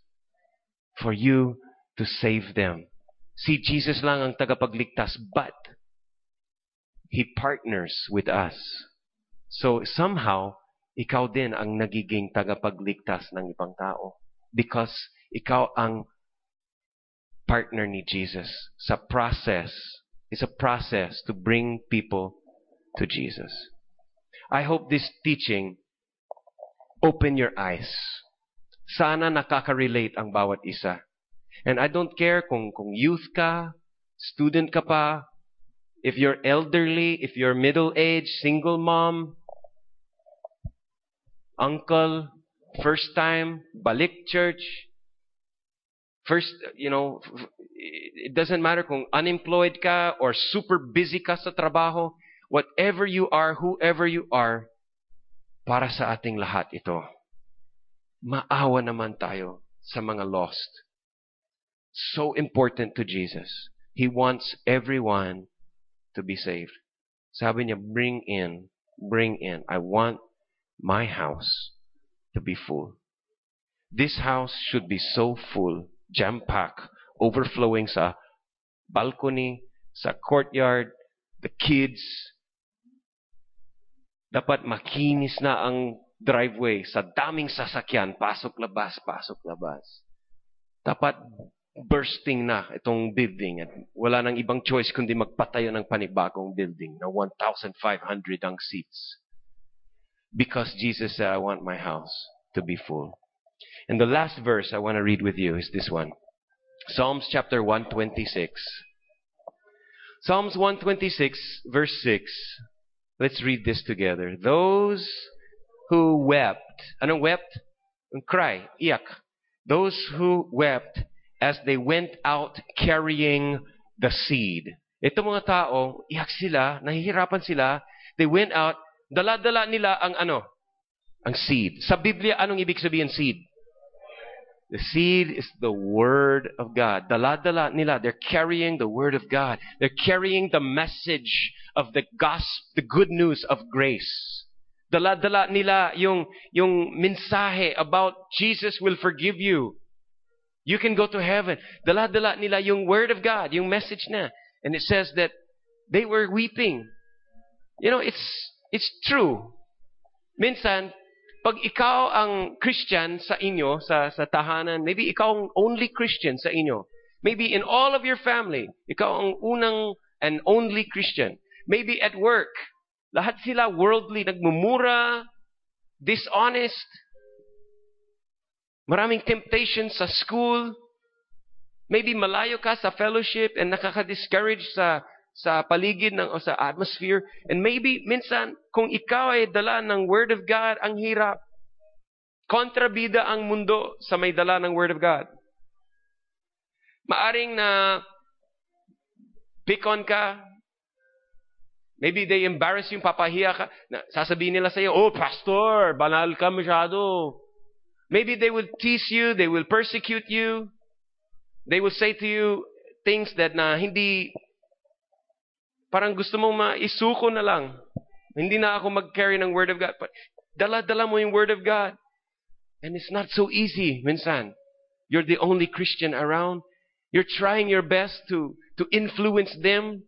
For you to save them. Si Jesus lang ang tagapagligtas, but He partners with us. So somehow, ikaw din ang nagiging tagapagligtas ng ibang tao. Because ikaw ang partner ni Jesus sa process. It's a process to bring people to Jesus. I hope this teaching open your eyes. Sana nakaka-relate ang bawat isa. And I don't care kung, kung youth ka, student ka pa, if you're elderly, if you're middle-aged, single mom, uncle, first time, balik church, first, you know, it doesn't matter kung unemployed ka or super busy ka sa trabaho, whatever you are, whoever you are, para sa ating lahat ito. Maawa naman tayo sa mga lost. So important to Jesus. He wants everyone to be saved. Sabi niya, bring in, bring in. I want my house to be full. This house should be so full, jam-packed, overflowing sa balcony, sa courtyard, the kids. Dapat makinis na ang driveway sa daming sasakyan, pasok-labas, pasok-labas. Dapat bursting na itong building at wala nang ibang choice kundi magpatayo ng panibagong building na 1,500 ang seats. Because Jesus said, I want my house to be full. And the last verse I want to read with you is this one. Psalms chapter 126. Psalms 126 verse 6. Let's read this together. Those who wept. Anong wept? Cry. Iyak. Those who wept as they went out carrying the seed. Ito mga tao, iyak sila, nahihirapan sila. They went out, dala-dala nila ang ano? Ang seed. Sa Biblia, anong ibig sabihin seed? The seed is the Word of God. Dala-dala nila, they're carrying the Word of God. They're carrying the message of the gospel, the good news of grace. Dala-dala nila yung, yung mensahe about Jesus will forgive you. You can go to heaven. Dala-dala nila yung word of God, yung message na. And it says that they were weeping. You know, it's it's true. Minsan, pag ikaw ang Christian sa inyo, sa, sa tahanan, maybe ikaw ang only Christian sa inyo. Maybe in all of your family, ikaw ang unang and only Christian. Maybe at work, lahat sila worldly, nagmumura, dishonest, Maraming temptation sa school. Maybe malayo ka sa fellowship and nakaka-discourage sa sa paligid ng o sa atmosphere. And maybe minsan kung ikaw ay dala ng word of God, ang hirap. Kontrabida ang mundo sa may dala ng Word of God. Maaring na pick on ka. Maybe they embarrass you, papahiya ka. Na, sasabihin nila sa iyo, oh, pastor, banal ka masyado. Maybe they will tease you, they will persecute you. They will say to you things that na hindi, parang gusto mong maisuko na lang. Hindi na ako mag-carry ng Word of God. Dala-dala mo yung Word of God. And it's not so easy, minsan. You're the only Christian around. You're trying your best to, to influence them.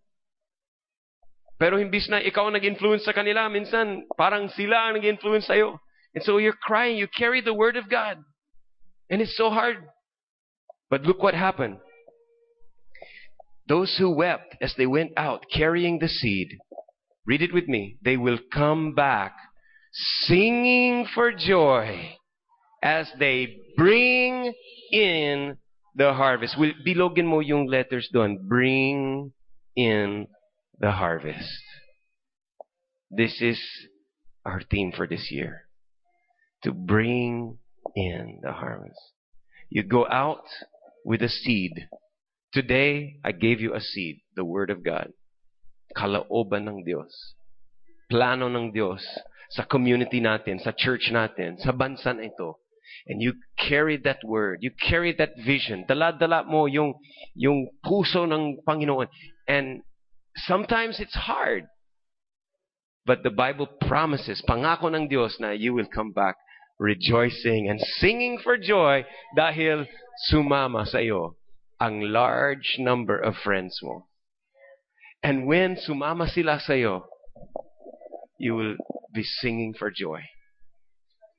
Pero himbis na ikaw nag-influence sa kanila, minsan parang sila ang nag-influence sa'yo. And so you're crying, you carry the Word of God. And it's so hard. But look what happened. Those who wept as they went out carrying the seed, read it with me, they will come back singing for joy as they bring in the harvest. Will, bilogin mo yung letters doon. Bring in the harvest. This is our theme for this year. To bring in the harvest. You go out with a seed. Today, I gave you a seed, the Word of God. Kalooban ng Diyos. Plano ng Diyos sa community natin, sa church natin, sa bansa na ito. And you carry that word. You carry that vision. Dala-dala mo yung, yung puso ng Panginoon. And sometimes it's hard. But the Bible promises, pangako ng Diyos na you will come back rejoicing and singing for joy dahil sumama sa iyo ang large number of friends mo. And when sumama sila sa iyo, you will be singing for joy.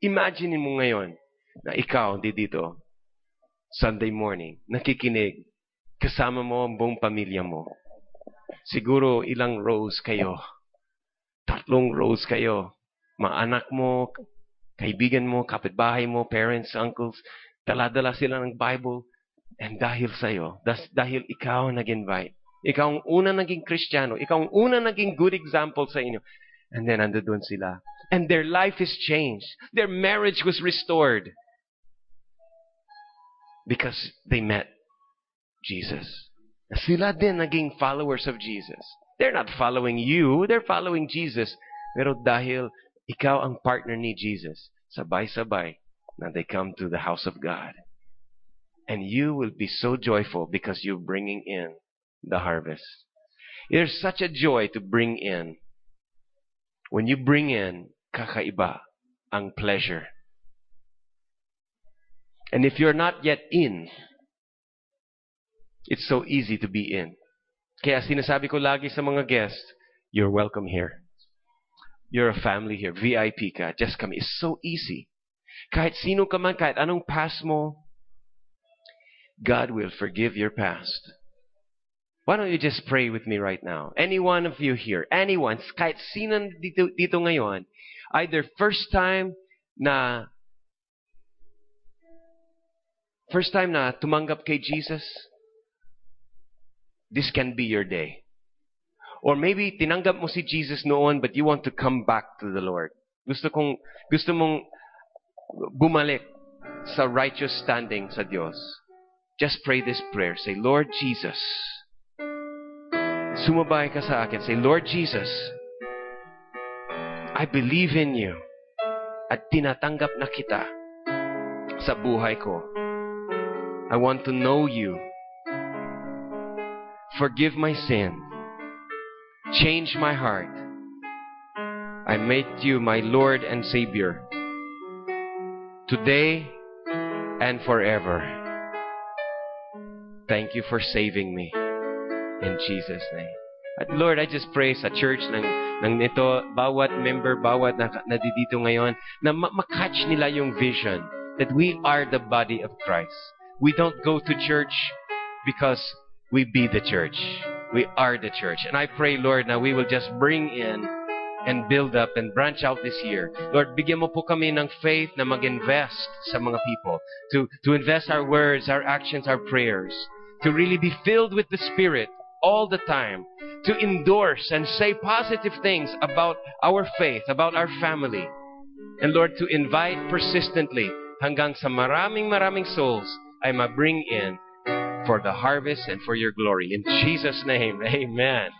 Imagine mo ngayon, na ikaw, di dito, Sunday morning, nakikinig, kasama mo ang buong pamilya mo. Siguro ilang rows kayo. Tatlong rows kayo. Mga anak mo, kaibigan mo, kapitbahay mo, parents, uncles, dala-dala sila ng Bible. And dahil sa'yo, dahil ikaw nag-invite, ikaw ang una naging Kristiyano, ikaw ang una naging good example sa inyo. And then, ando doon sila. And their life is changed. Their marriage was restored. Because they met Jesus. Sila din naging followers of Jesus. They're not following you, they're following Jesus. Pero dahil ikaw ang partner ni Jesus, sabay-sabay na they come to the house of God. And you will be so joyful because you're bringing in the harvest. There's such a joy to bring in. When you bring in, kakaiba ang pleasure and if you're not yet in, it's so easy to be in. Kaya sinasabi ko lagi sa mga guests, you're welcome here. You're a family here. VIP ka. Just come. It's so easy. Kahit sino ka man, kahit anong past mo, God will forgive your past. Why don't you just pray with me right now? Any one of you here, anyone, kahit sino dito, dito ngayon, either first time na First time na tumanggap kay Jesus, this can be your day. Or maybe tinanggap mo si Jesus noon but you want to come back to the Lord. Gusto kong gusto mong bumalik sa righteous standing sa Diyos. Just pray this prayer. Say, Lord Jesus. Sumabay ka sa akin. Say, Lord Jesus, I believe in you at tinatanggap na kita sa buhay ko. I want to know you. Forgive my sin. Change my heart. I make you my Lord and Savior. Today and forever. Thank you for saving me. In Jesus' name. At Lord, I just pray sa church ng, ng nito, bawat member, bawat na, nadidito ngayon, na makatch nila yung vision that we are the body of Christ. We don't go to church because we be the church. We are the church. And I pray, Lord, now we will just bring in and build up and branch out this year. Lord, bigyan mo po kami ng faith na mag-invest sa mga people. To, to invest our words, our actions, our prayers. To really be filled with the Spirit all the time. To endorse and say positive things about our faith, about our family. And Lord, to invite persistently hanggang sa maraming maraming souls ay ma-bring in for the harvest and for your glory. In Jesus' name, amen.